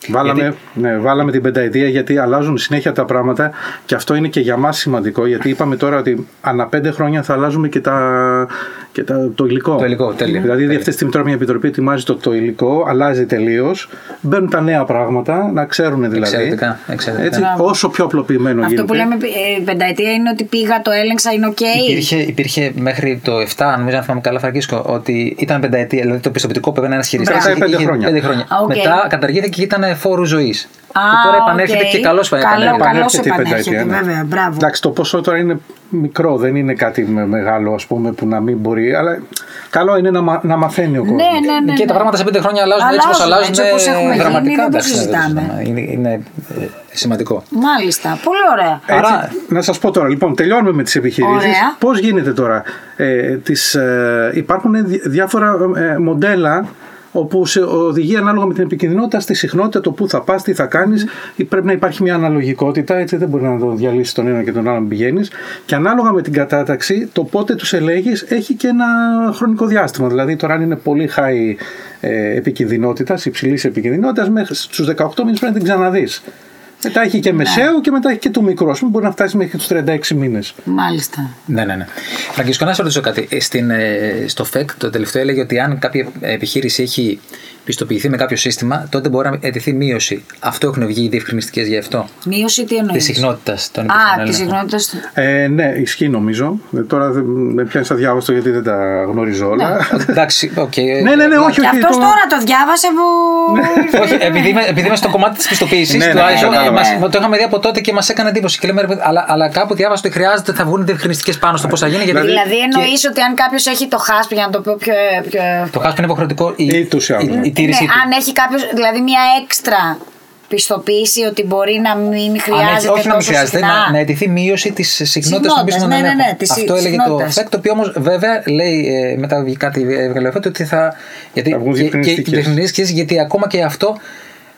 Βάλαμε, ναι, βάλαμε την πενταετία γιατί αλλάζουν συνέχεια τα πράγματα και αυτό είναι και για μας σημαντικό γιατί είπαμε τώρα ότι ανά πέντε χρόνια θα αλλάζουμε και, τα, και τα, το υλικό. Το υλικό, τέλεια. Δηλαδή Τέλεια. αυτή τη στιγμή τώρα μια επιτροπή ετοιμάζει το, το υλικό, αλλάζει τελείως. Μπαίνουν τα νέα πράγματα, να ξέρουν δηλαδή. Εξαιρετικά, εξαιρετικά. Έτσι, όσο πιο απλοποιημένο Αυτό γίνεται. που λέμε ε, πενταετία είναι ότι πήγα, το έλεγξα, είναι ΟΚ. Υπήρχε, υπήρχε μέχρι το 7, νομίζω αν θυμάμαι καλά, Φραγκίσκο, ότι ήταν πενταετία. Δηλαδή το πιστοποιητικό που έπαιρνε ένας χειριστής. Κρατάει πέντε χρόνια. Πέντε χρόνια. Α, ΟΚ. Μετά καταργήθηκε και ήταν εφ' όρου ζωής. και τώρα επανέρχεται ΟΚ. και καλώς Καλό, επανέρχεται. καλώς Επανέρχεται η επανέρχεται, πενταετία, ναι. βέβαια. Μπράβο. Εντάξει, το ποσό τώρα είναι μικρό, δεν είναι κάτι με- μεγάλο ας πούμε που να μην μπορεί, αλλά καλό είναι να, μα- να μαθαίνει ο Ναι, κόσμος. ναι, ναι. και ναι. τα πράγματα σε πέντε χρόνια αλλάζουν, έτσι όπως Αλλάζουν, αλλάζουν έτσι όπως έχουμε γίνει, δραματικά. δεν το εντάξει, ναι, δεν το συζητάμε. συζητάμε. Είναι, είναι ε, σημαντικό. Μάλιστα. Πολύ ωραία. Έτσι, Άρα- να σας πω τώρα, λοιπόν, τελειώνουμε με τις επιχειρήσεις. Ωραία. Πώς γίνεται τώρα. Ε, τις, ε, υπάρχουν δι- διάφορα ε, μοντέλα όπου σε οδηγεί ανάλογα με την επικίνδυνοτητα στη συχνότητα, το που θα πας, τι θα κάνεις. Ή Πρέπει να υπάρχει μια αναλογικότητα, έτσι δεν μπορεί να το διαλύσεις τον ένα και τον άλλον πηγαίνεις. Και ανάλογα με την κατάταξη, το πότε τους ελέγεις έχει και ένα χρονικό διάστημα. Δηλαδή τώρα αν είναι πολύ high ε, επικινδυνότητας, υψηλής επικινδυνότητας, μέχρι στους 18 μήνες πρέπει να την ξαναδείς. Μετά έχει Ναι. και μεσαίο και μετά έχει και το μικρό. Ας πούμε, μπορεί να φτάσει μέχρι τους 36 μήνες. Μάλιστα. Ναι, ναι, ναι. Φραγκίσκο, να σε ρωτήσω κάτι. Ε, Στην, ε, στο ΦΕΚ το τελευταίο έλεγε ότι αν κάποια επιχείρηση έχει πιστοποιηθεί με κάποιο σύστημα, τότε μπορεί να αιτηθεί μείωση. Αυτό έχουν βγει οι διευκρινιστικές γι' αυτό; Μείωση τι Της εννοεί. συχνότητας των Α, επιθεωρήσεων της ελέγχων. συχνότητα. Ε, ναι, ισχύει νομίζω. Ε, τώρα δεν με πιάνεις αδιάβαστο γιατί δεν τα γνωρίζω όλα. Εντάξει, ΟΚ. ναι, ναι, ναι, όχι, Και όχι. αυτός το- τώρα το διάβασε που. Όχι, επειδή, είμαι, επειδή είμαι στο κομμάτι της πιστοποίησης Ναι, του ναι, ISO, κατάλαβα. μας- το είχαμε δει από τότε και μας έκανε εντύπωση. Και λέμε, ρε παιδί, αλλά, αλλά κάπου διάβασα ότι χρειάζεται, θα βγουν διευκρινιστικές πάνω στο πώς θα γίνει. Γιατί Δηλαδή εννοείς ότι αν κάποιος έχει το χάσπ, για να το πω πιο. πιο... το χάσπ είναι υποχρεωτικό η, Ή τους άλλους. η, η τήρησή Ναι, του. αν έχει κάποιος, δηλαδή μια έξτρα πιστοποίηση ότι μπορεί να μην Αν έχει- χρειάζεται. όχι να μην τόσο χρειάζεται, συχνά. να, να αιτηθεί μείωση της συχνότητας των Συχνότητας, πίσμων ναι, ναι, ναι, της Αυτό έλεγε το συχνότητας. ΦΕΚ, το οποίο όμως βέβαια λέει ε, μετά βγει κάτι έβγαλε ο ΦΕΚ ότι θα. Γιατί, Θα βγουν και- και- διευκρινιστικές. διευκρινιστικές, γιατί ακόμα και αυτό.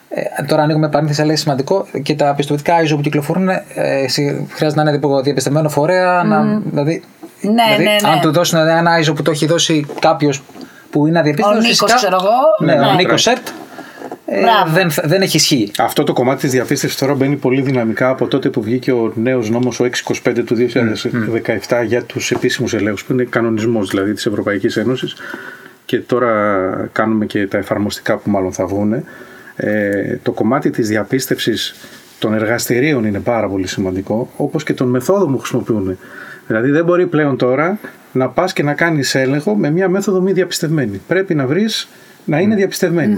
Ε, τώρα ανοίγουμε παρένθεση, αλλά είναι σημαντικό και τα πιστοποιητικά ISO που κυκλοφορούν ε, συ- χρειάζεται να είναι υπό διαπιστευμένο φορέα. Να, δηλαδή, Ναι, δηλαδή, ναι, ναι. αν του δώσουν ένα ISO που το έχει δώσει κάποιος που είναι αδιαπίστευτος. Ο Νίκος, ξέρω εγώ. Ναι, ο Ναι. Νίκος Σερτ. Ε, Μπράβο. δεν, θα- δεν έχει ισχύ. Αυτό το κομμάτι της διαπίστευσης τώρα μπαίνει πολύ δυναμικά από τότε που βγήκε ο νέος νόμος ο 625 του 2017 για τους επίσημους ελέγχους που είναι κανονισμός δηλαδή της Ευρωπαϊκής Ένωσης και τώρα κάνουμε και τα εφαρμοστικά που μάλλον θα βγουν. Ε, το κομμάτι της διαπίστευσης των εργαστηρίων είναι πάρα πολύ σημαντικό όπως και των μεθόδων που χρησιμοποιούν. Δηλαδή δεν μπορεί πλέον τώρα να πας και να κάνεις έλεγχο με μια μέθοδο μη διαπιστευμένη. Πρέπει να βρεις να είναι διαπιστευμένη.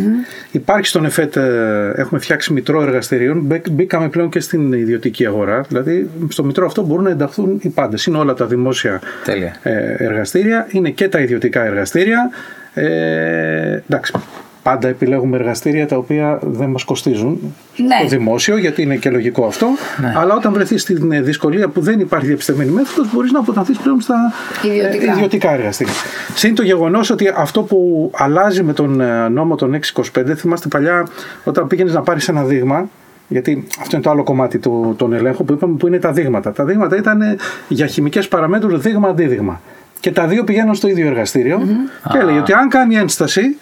Υπάρχει στον ΕΦΕΤ, ε, έχουμε φτιάξει μητρό εργαστηρίων, Μπε- μπήκαμε πλέον και στην ιδιωτική αγορά. Δηλαδή, στο μητρό αυτό μπορούν να ενταχθούν οι πάντες. Είναι όλα τα δημόσια Τέλεια. ε, εργαστήρια, είναι και τα ιδιωτικά εργαστήρια. Ε, εντάξει, πάντα επιλέγουμε εργαστήρια τα οποία δεν μας κοστίζουν Ναι. στο δημόσιο, γιατί είναι και λογικό αυτό. Ναι. Αλλά όταν βρεθείς στην ε, δυσκολία που δεν υπάρχει διαπιστευμένη μέθοδος, μπορείς να αποτανθείς πλέον στα Ιδιωτικά. ε, ιδιωτικά εργαστήρια. Συν το γεγονός ότι αυτό που αλλάζει με τον ε, νόμο των 625, θυμάστε παλιά όταν πήγαινες να πάρεις ένα δείγμα, γιατί αυτό είναι το άλλο κομμάτι του, των ελέγχων που είπαμε που είναι τα δείγματα. Τα δείγματα ήταν ε, για χημικές παραμέτρους δείγμα-αντίδειγμα. Και τα δύο πηγαίνουν στο ίδιο εργαστήριο και έλεγε ότι αν κάνει ένσταση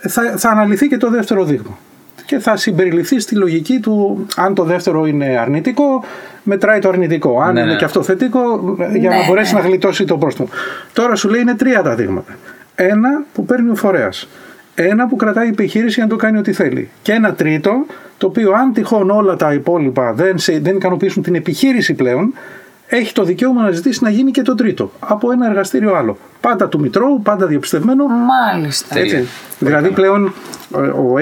θα, θα αναλυθεί και το δεύτερο δείγμα. Και θα συμπεριληφθεί στη λογική του αν το δεύτερο είναι αρνητικό, μετράει το αρνητικό. Αν Ναι, είναι ναι. και αυτό θετικό, για να Ναι, μπορέσει ναι. να γλιτώσει το πρόστιμο. Τώρα σου λέει είναι τρία τα δείγματα. Ένα που παίρνει ο φορέας. Ένα που κρατάει η επιχείρηση για να το κάνει ό,τι θέλει. Και ένα τρίτο, το οποίο αν τυχόν όλα τα υπόλοιπα δεν, σε, δεν ικανοποιήσουν την επιχείρηση πλέον, έχει το δικαίωμα να ζητήσει να γίνει και το τρίτο. Από ένα εργαστήριο άλλο. Πάντα του Μητρώου, πάντα διαπιστευμένο. Μάλιστα. Έτσι. Δηλαδή πλέον ε, ο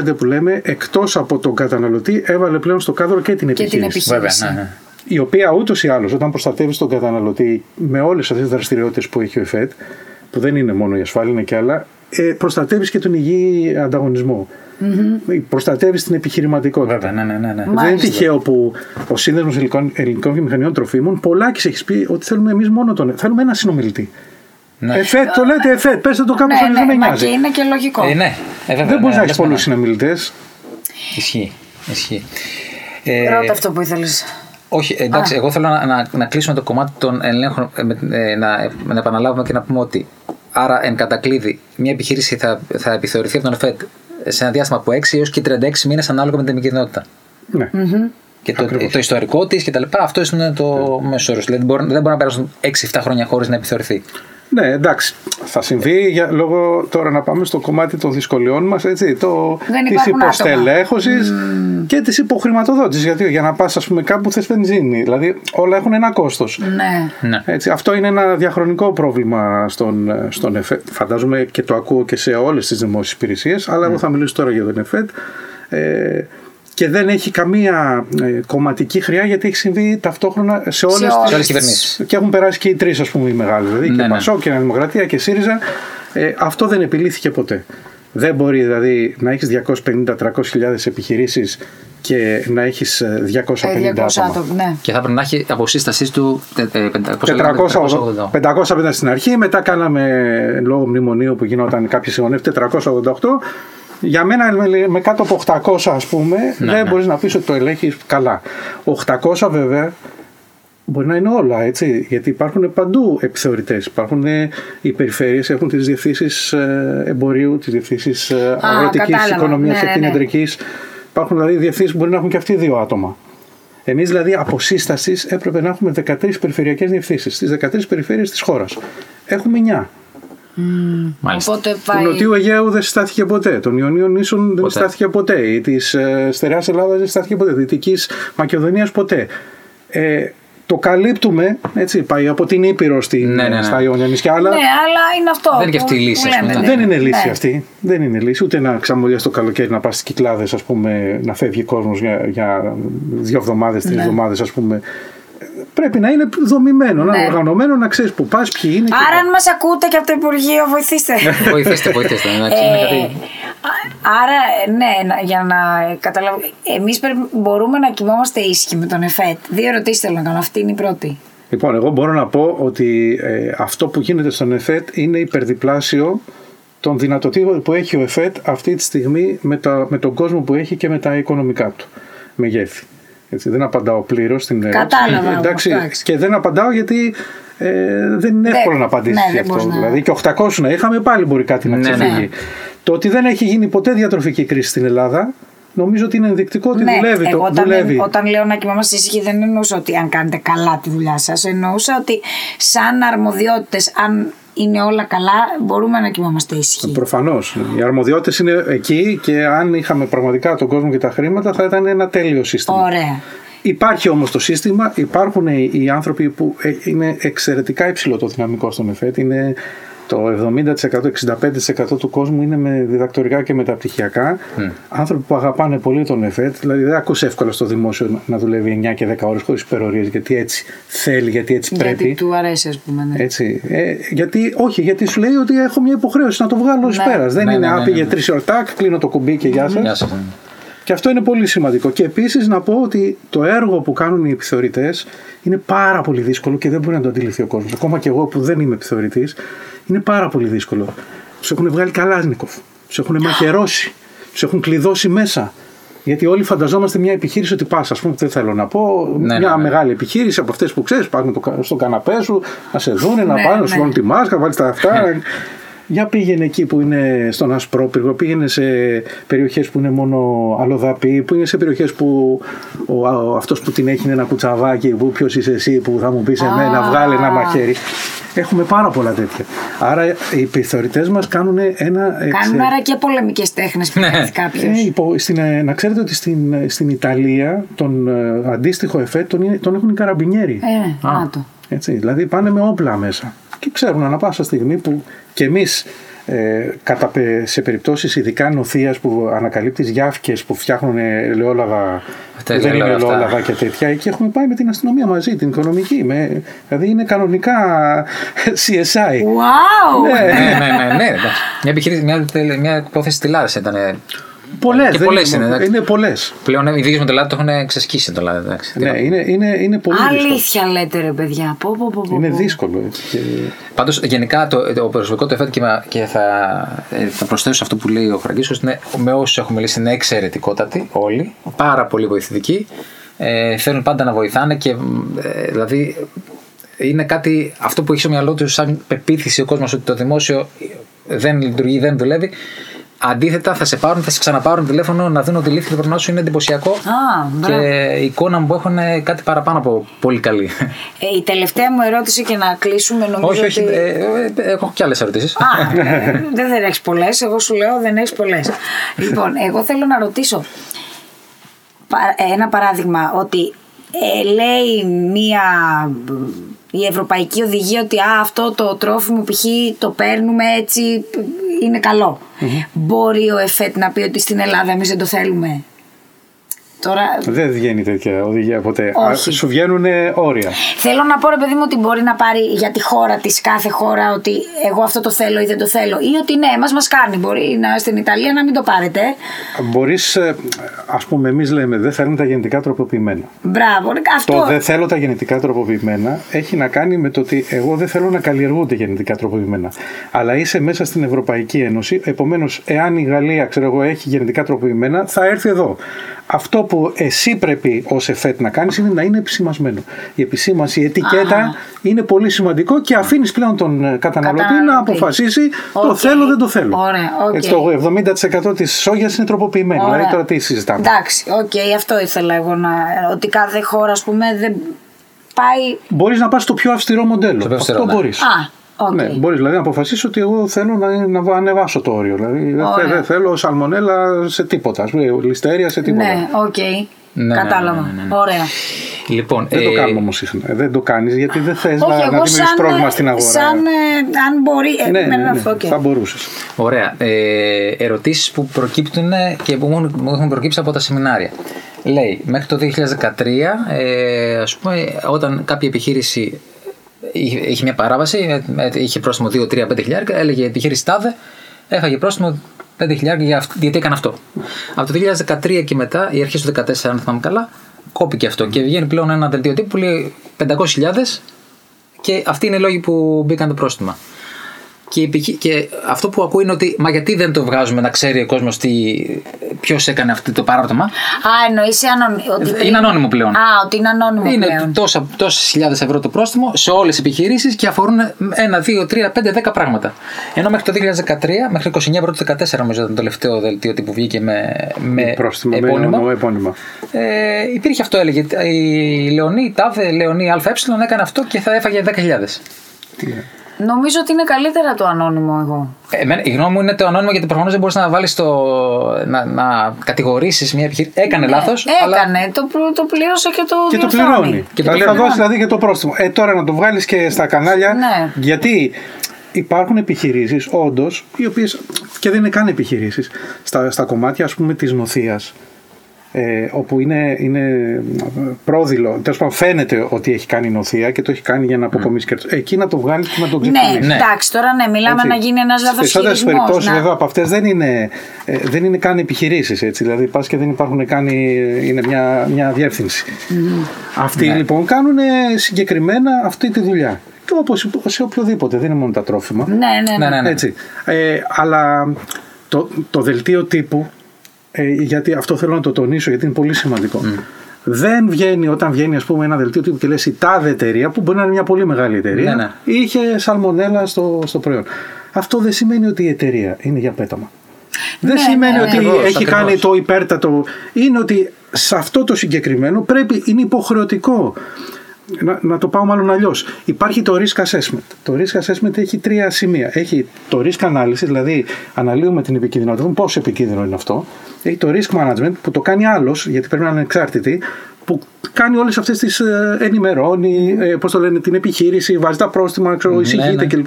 625 που λέμε εκτός από τον καταναλωτή έβαλε πλέον στο κάδρο και την Και την επιχείρηση. επιχείρηση. Βέβαια, ναι, ναι. Η οποία ούτως ή άλλως, όταν προστατεύει τον καταναλωτή με όλες αυτές τις δραστηριότητες που έχει ο ΕΦΕΤ, που δεν είναι μόνο η ασφάλεια, είναι και άλλα, ε, προστατεύεις και τον υγιή ανταγωνισμό. Mm-hmm. Προστατεύεις την επιχειρηματικότητα. Βέβαια, ναι, ναι, ναι, ναι. Δεν είναι Μάλιστα. τυχαίο που ο Σύνδεσμος Ελληνικών, Ελληνικών Βιομηχανιών Τροφίμων πολλάκις έχεις πει ότι θέλουμε εμείς μόνο τον. Θέλουμε ένα συνομιλητή. Ναι. ΕΦΕΤ, το λέτε ΕΦΕΤ, πέστε το κάπω Ναι, αλλιώ δεν ναι, με μα νοιάζει. και είναι και λογικό. Ε, ναι, ε, βέβαια, Δεν μπορείς ναι, να λες έχει με πολλούς ένα. συνομιλητές. Ισχύει. Ισχύει. Ε, Ρώτα αυτό που ήθελες. Όχι, εντάξει, εγώ θέλω να, να, να κλείσουμε το κομμάτι των ελέγχων, ε, με- ε, να, να επαναλάβουμε και να πούμε ότι άρα εν κατακλείδη μια επιχείρηση θα, θα επιθεωρηθεί από τον ΕΦΕΤ σε ένα διάστημα από 6 έως και 36 μήνες ανάλογα με την επικίνδυνοτητα. Ναι. Και το, το ιστορικό της και τα λοιπά, αυτό είναι το μέσο όρο. Δηλαδή μπορεί- δεν μπορεί να περάσουν 6-7 χρόνια χωρίς να επιθεωρηθεί. Ναι, εντάξει. Θα συμβεί για, λόγω τώρα να πάμε στο κομμάτι των δυσκολιών μας, έτσι. Το, Δεν της υπάρχουν υποστελέχωσης και της υποχρηματοδότησης. Γιατί για να πας, ας πούμε, κάπου θες βενζίνη. Δηλαδή, όλα έχουν ένα κόστος. Ναι. Ναι. Έτσι, αυτό είναι ένα διαχρονικό πρόβλημα στον, στον ΕΦΕΤ. Φαντάζομαι και το ακούω και σε όλες τις δημόσιες υπηρεσίες, αλλά εγώ θα μιλήσω τώρα για τον ΕΦΕΤ. Ε, και δεν έχει καμία ε, κομματική χρειά γιατί έχει συμβεί ταυτόχρονα σε όλες όλες. Σε όλες τις κυβερνήσεις. Και έχουν περάσει και οι τρεις, ας πούμε, οι μεγάλοι. Δηλαδή Ναι, και ναι. Πασό και Νέα Δημοκρατία και ΣΥΡΙΖΑ. Ε, αυτό δεν επιλύθηκε ποτέ. Δεν μπορεί δηλαδή να έχεις 250-300 χιλιάδες επιχειρήσεις και να έχεις 250 Ε, 200 άτομα. άτομα, ναι. Και θα πρέπει να έχει αποσύστασής του ε, ε, 480, 480. 550 στην αρχή, μετά κάναμε λόγω μνημονίου που γινόταν κάποιοι συγγονεύτες 488. Για μένα με- με κάτω από 800 ας πούμε Ναι, δεν ναι. μπορείς να πεις ότι το ελέγχεις καλά. 800 βέβαια μπορεί να είναι όλα έτσι γιατί υπάρχουν παντού επιθεωρητές. Υπάρχουν ε, οι περιφέρειες, έχουν τις διευθύνσεις ε, εμπορίου, τις διευθύνσεις ε, αγροτικής, κατάλαβα. οικονομίας Ναι, και ναι, ναι. κτηνιατρικής. Υπάρχουν δηλαδή διευθύνσεις που μπορεί να έχουν και αυτοί δύο άτομα. Εμείς δηλαδή από σύστασης έπρεπε να έχουμε 13 περιφερειακές διευθύνσεις στις 13 περιφέρειες της χώρας. Έχουμε 9. Μάλιστα. Οπότε Του πάει. Νοτιού Αιγαίου δεν συστάθηκε ποτέ. Των Ιωνίων Νήσων δεν Ποτέ. συστάθηκε ποτέ. Η της ε, Στερεάς Ελλάδας δεν συστάθηκε ποτέ. Δυτικής Μακεδονίας ποτέ. Ε, το καλύπτουμε, έτσι, πάει από την Ήπειρος στην, Ναι, ναι, ναι. στα Ιόνια νησιά, αλλά Ναι, αλλά είναι αυτό. Δεν είναι και που- αυτή η λύση, που ας πούμε, λέμε, ναι. δεν είναι λύση Ναι. αυτή. Δεν είναι λύση. Ούτε να ξαμολιάσει το καλοκαίρι να πας στις κυκλάδες, ας πούμε, να φεύγει κόσμος για, για δύο εβδομάδες, τρεις Ναι. εβδομάδες, ας πούμε. Πρέπει να είναι δομημένο, να Ναι. είναι οργανωμένο, να ξέρεις που πας, ποιοι είναι. και Άρα, αν μας ακούτε και από το Υπουργείο, βοηθήστε. [laughs] Βοηθήστε, βοηθήστε. εντάξει, είναι Ε, κάτι- α- Άρα, ναι, να- για να καταλάβω. Εμείς μπορούμε να κοιμόμαστε ήσυχοι με τον ΕΦΕΤ. Δύο ερωτήσεις θέλω να κάνω. Αυτή είναι η πρώτη. Λοιπόν, εγώ μπορώ να πω ότι ε, αυτό που γίνεται στον ΕΦΕΤ είναι υπερδιπλάσιο των δυνατοτήτων που έχει ο ΕΦΕΤ αυτή τη στιγμή με, τα, με τον κόσμο που έχει και με τα οικονομικά του μεγέθη. Έτσι, δεν απαντάω πλήρως στην ερώτηση. Κατάλαβα όμως, Εντάξει, εντάξει. και δεν απαντάω γιατί ε, δεν είναι εύκολο να απαντήσεις ναι, δεν αυτό. μπορείς να- Δηλαδή και 800 να είχαμε πάλι μπορεί κάτι να Ναι, ναι. ξεφύγει. Το ότι δεν έχει γίνει ποτέ διατροφική κρίση στην Ελλάδα νομίζω ότι είναι ενδεικτικό ότι ναι, δουλεύει. εγώ το, όταν, δουλεύει. όταν λέω να κοιμόμαστε ήσυχοι δεν εννοούσα ότι αν κάνετε καλά τη δουλειά σας. Εννοούσα ότι σαν αρμοδιότητες, αν είναι όλα καλά, μπορούμε να κοιμόμαστε ήσυχοι. Προφανώς. Οι αρμοδιότητες είναι εκεί και αν είχαμε πραγματικά τον κόσμο και τα χρήματα θα ήταν ένα τέλειο σύστημα. Ωραία. Υπάρχει όμως το σύστημα, υπάρχουν οι οι άνθρωποι που ε, είναι εξαιρετικά υψηλό το δυναμικό στον ΕΦΕΤ. Είναι το 70%, 65% του κόσμου είναι με διδακτορικά και μεταπτυχιακά. Άνθρωποι που αγαπάνε πολύ τον ΕΦΕΤ. Δηλαδή δεν ακούς εύκολα στο δημόσιο να- να δουλεύει 9 και 10 ώρες χωρίς υπερορίες γιατί έτσι θέλει, γιατί έτσι πρέπει. Γιατί του αρέσει, ας πούμε. Ναι. Έτσι. Ε, γιατί, όχι, γιατί σου λέει ότι έχω μια υποχρέωση να το βγάλω ω πέρας. Δεν Ναι, είναι ναι, ναι, άπηγε ναι. τρεις ώρες, τάκ, κλείνω το κουμπί και γεια σας. Γεια σας. Και αυτό είναι πολύ σημαντικό. Και επίσης να πω ότι το έργο που κάνουν οι επιθεωρητές είναι πάρα πολύ δύσκολο και δεν μπορεί να το αντιληφθεί ο κόσμος. Ακόμα και εγώ που δεν είμαι επιθεωρητής, είναι πάρα πολύ δύσκολο. Τους έχουν βγάλει καλάζνικοφ, τους έχουν μαχαιρώσει, τους έχουν κλειδώσει μέσα. Γιατί όλοι φανταζόμαστε μια επιχείρηση ότι πας, ας πούμε, δεν θέλω να πω, Ναι, μια ναι, ναι. μεγάλη επιχείρηση από αυτές που ξέρεις, πάνε το κα- στον καναπέ σου, να σε δούνε, να Ναι, πάνε, να σου ναι. βάλουν τη μάσκα, να βάλεις τα αυτά. [laughs] Για πήγαινε εκεί που είναι στον Ασπρόπυργο, πήγαινε σε περιοχές που είναι μόνο αλλοδαπή, που είναι σε περιοχές που ο, ο, αυτός που την έχει είναι ένα κουτσαβάκι, που ποιος είσαι εσύ που θα μου πεις εμένα, Α. βγάλε ένα μαχαίρι. Έχουμε πάρα πολλά τέτοια. Άρα οι επιθεωρητές μας κάνουν ένα... Κάνουν εξε- άρα και πολεμικές τέχνες που Ναι. κάνει κάποιος. ε, υπο- στην, ε, να ξέρετε ότι στην, ε, στην Ιταλία τον ε, αντίστοιχο εφέ τον, είναι- τον έχουν οι καραμπινιέροι. Ε, να το. Έτσι, δηλαδή πάνε με όπλα μέσα. Και ξέρουν ανα πάσα στιγμή που και εμείς ε, κατά, πε- σε περιπτώσεις ειδικά νοθείας που ανακαλύπτεις γιάφκες που φτιάχνουν ε, ελαιόλαδα Αυτά, που δεν είναι ελαιόλαδα αυτά. ελαιόλαδα και τέτοια εκεί έχουμε πάει με την αστυνομία μαζί, την οικονομική με, δηλαδή είναι κανονικά [laughs] CSI Wow! Ναι. ναι, ναι, ναι, ναι. εντάξει. Μια, επιχείρηση, μια, τελε- μια υπόθεση τηλεόραση ήταν. Ε, πολλές, Και δεν πολλές είναι, είναι, εντάξει. είναι πολλές Πλέον οι δίκε με το Ελλάδα το έχουν ξεσκίσει το Ελλάδα. εντάξει. Τι ναι, να πω. είναι, είναι, είναι πολύ δύσκολο Αλήθεια λέτε ρε παιδιά. Πω, πω, πω, πω, είναι πω. δύσκολο έτσι. Και... Πάντως γενικά το, το προσωπικό του εφέτ και, μα- και θα, ε, θα προσθέσω σε αυτό που λέει ο Φραγκίσκος είναι με όσους έχουμε μιλήσει είναι εξαιρετικότατοι όλοι, πάρα πολύ βοηθητικοί ε, θέλουν πάντα να βοηθάνε και ε, δηλαδή είναι κάτι αυτό που έχει στο μυαλό τους σαν πεποίθηση ο κόσμος ότι το δημόσιο δεν λειτουργεί, δεν δουλεύει Αντίθετα, θα σε πάρουν, θα σε ξαναπάρουν τηλέφωνο να δουν ότι η λύθη του προγνώσου είναι εντυπωσιακό Α, και μπράβο. η εικόνα μου που έχουν είναι κάτι παραπάνω από πολύ καλή. Ε, η τελευταία μου ερώτηση και να κλείσουμε νομίζω όχι, όχι, ότι... ε, ε, έχω και άλλες ερωτήσεις. Α, δεν, δεν έχεις πολλές. Εγώ σου λέω δεν έχεις πολλές. λοιπόν, εγώ θέλω να ρωτήσω πα- ένα παράδειγμα ότι ε, λέει μία η Ευρωπαϊκή Οδηγία ότι α, αυτό το τρόφιμο π.χ. το παίρνουμε έτσι είναι καλό. Μπορεί ο ΕΦΕΤ να πει ότι στην Ελλάδα εμείς δεν το θέλουμε; Τώρα... Δεν βγαίνει τέτοια οδηγία ποτέ. Όχι. Α, Σου βγαίνουν όρια. Θέλω να πω ρε παιδί μου ότι μπορεί να πάρει για τη χώρα της κάθε χώρα ότι εγώ αυτό το θέλω ή δεν το θέλω. Ή ότι ναι, μας μας κάνει. Μπορεί να στην Ιταλία να μην το πάρετε. Μπορείς, ας πούμε, εμείς λέμε δεν θέλουμε τα γενετικά τροποποιημένα. Μπράβο, ρε, αυτό. Το δεν θέλω τα γενετικά τροποποιημένα έχει να κάνει με το ότι εγώ δεν θέλω να καλλιεργούνται γενετικά τροποποιημένα. Αλλά είσαι μέσα στην Ευρωπαϊκή Ένωση. Επομένως, εάν η Γαλλία, ξέρω εγώ, έχει γενετικά τροποποιημένα, θα έρθει εδώ. Αυτό που εσύ πρέπει ως ΕΦΕΤ να κάνεις είναι να είναι επισημασμένο. Η επισήμαση, η ετικέτα Α. είναι πολύ σημαντικό και αφήνεις πλέον τον ε, καταναλωτή, να Καταναλωτή. αποφασίσει το ΟΚ. θέλω, δεν το θέλω. Ωραία, ΟΚ. Έτσι, το 70% της σόγιας είναι τροποποιημένο. Ωραία. Δηλαδή τώρα τι συζητάμε. Εντάξει, ΟΚ, αυτό ήθελα εγώ να. Ότι κάθε χώρα, ας πούμε, δεν πάει. Μπορείς να πας στο πιο αυστηρό μοντέλο. Στο πιο αυστηρό, Αυτό ναι. μπορείς. Α, ΟΚ. Ναι, μπορείς δηλαδή να αποφασίσεις ότι εγώ θέλω να, να ανεβάσω το όριο. Δηλαδή δεν, θε- Ωραία. δεν θέλω σαλμονέλα σε τίποτα. Ας πούμε, λιστέρια σε τίποτα. Ναι, ΟΚ. ναι, Κατάλαβα. ναι, ναι, ναι. Ωραία. Λοιπόν, Δεν το ε, κάνουμε όμως συχνά. Ε, Δεν το κάνεις γιατί δεν θες να, Όχι, να εγώ δημιουργήσει σαν. πρόβλημα στην αγορά. Σαν. ε, αν μπορεί. ε, ναι, ναι, εμένα ναι, αυτό, ΟΚ. θα μπορούσες. Ωραία. Ε, ερωτήσεις που προκύπτουν και που μου μου έχουν προκύψει από τα σεμινάρια. Λέει, μέχρι το 2013, ε, ας πούμε, όταν κάποια επιχείρηση είχε, είχε μια παράβαση, ε, ε, είχε πρόστιμο 2, 3, 5 χιλιάρικα, έλεγε η επιχείρηση τάδε, έφαγε πρόστιμο 5 χιλιάρικα για αυ- γιατί έκανε αυτό. Από το 2013 και μετά, οι αρχές του 2014, αν θυμάμαι καλά, κόπηκε αυτό και βγαίνει πλέον ένα δελτίο τύπου που λέει 500.000 και αυτοί είναι οι λόγοι που μπήκαν το πρόστιμα. Και, η επιχει- και αυτό που ακούω είναι ότι μα γιατί δεν το βγάζουμε να ξέρει ο κόσμος ποιος έκανε αυτό το παράρτημα. Α, εννοείς ανώνυμο. Ότι πριν- Είναι ανώνυμο πλέον. Α, ότι είναι ανώνυμο Είναι πλέον. τόσα, τόσες χιλιάδες ευρώ το πρόστιμο σε όλες τις επιχειρήσεις και αφορούν 1, 2, 3, 5, 10 πράγματα. Ενώ μέχρι το 2013, μέχρι το 29 πρώτο 14 νομίζω ήταν το τελευταίο δελτίο που βγήκε με, με Πρόστιμο, με επώνυμο. νόμο, επώνυμα. Ε, υπήρχε αυτό, έλεγε. Η Λεωνή, η Τάδε, Λεωνή ΑΕ έκανε αυτό και θα έφαγε 10.000. Νομίζω ότι είναι καλύτερα το ανώνυμο εγώ. Ε, Εμένα, η γνώμη μου είναι το ανώνυμο γιατί προφανώς δεν μπορείς να βάλεις το. να, να κατηγορήσεις μια επιχείρηση. Έκανε λάθος. Έκανε, το, πλου- το πλήρωσε και το Και το διορθώνει. πληρώνει. Και το δηλαδή θα πληρώνει. δώσεις δηλαδή και το πρόστιμο. Ε, τώρα να το βγάλεις και στα κανάλια. Ναι. Γιατί υπάρχουν επιχειρήσεις, όντως, οι οποίε και δεν είναι καν επιχειρήσεις, στα, στα κομμάτια ας πούμε της νοθείας. Ε, όπου είναι, είναι πρόδειλο, τέλος πάντων φαίνεται ότι έχει κάνει νοθεία και το έχει κάνει για να αποκομίσει κέρδο. Εκεί να το βγάλει και να το ξεκινήσει. Ναι, Ναι. εντάξει, τώρα ναι, μιλάμε Έτσι. να γίνει ένας Στις περισσότερες λάθο περιπτώσεις βέβαια από αυτές δεν είναι, ε, δεν είναι καν επιχειρήσεις έτσι, δηλαδή πας και δεν υπάρχουν καν, οι- είναι μια, μια διεύθυνση. Αυτοί Ναι. λοιπόν κάνουν ε, συγκεκριμένα αυτή τη δουλειά. Και όπως σε οποιοδήποτε, δεν είναι μόνο τα τρόφιμα. Ναι, ναι, ναι. Ναι, ναι, ναι. Έτσι. Ε, αλλά το, το δελτίο τύπου, ε, γιατί αυτό θέλω να το τονίσω γιατί είναι πολύ σημαντικό. Δεν βγαίνει όταν βγαίνει ας πούμε ένα δελτίο τύπου και λες η τάδε εταιρεία που μπορεί να είναι μια πολύ μεγάλη εταιρεία Ναι, ναι. είχε σαλμονέλα στο, στο προϊόν. Αυτό δεν σημαίνει ότι η εταιρεία είναι για πέταμα. Δεν Ναι, σημαίνει ναι, ότι ακριβώς, έχει ακριβώς. κάνει το υπέρτατο. Είναι ότι σε αυτό το συγκεκριμένο πρέπει, είναι υποχρεωτικό. Να, να το πάω μάλλον αλλιώς. Υπάρχει το risk assessment. Το risk assessment έχει τρία σημεία. Έχει το risk analysis, δηλαδή αναλύουμε την επικίνδυνοτητα, πόσο επικίνδυνο είναι αυτό. Έχει το risk management που το κάνει άλλος, γιατί πρέπει να είναι εξάρτητη, που κάνει όλες αυτές τις ε, ενημερώνει, ε, πώς το λένε, την επιχείρηση, βάζει τα πρόστιμα, ξέρω, Ναι, εισηγείται ναι. κλπ.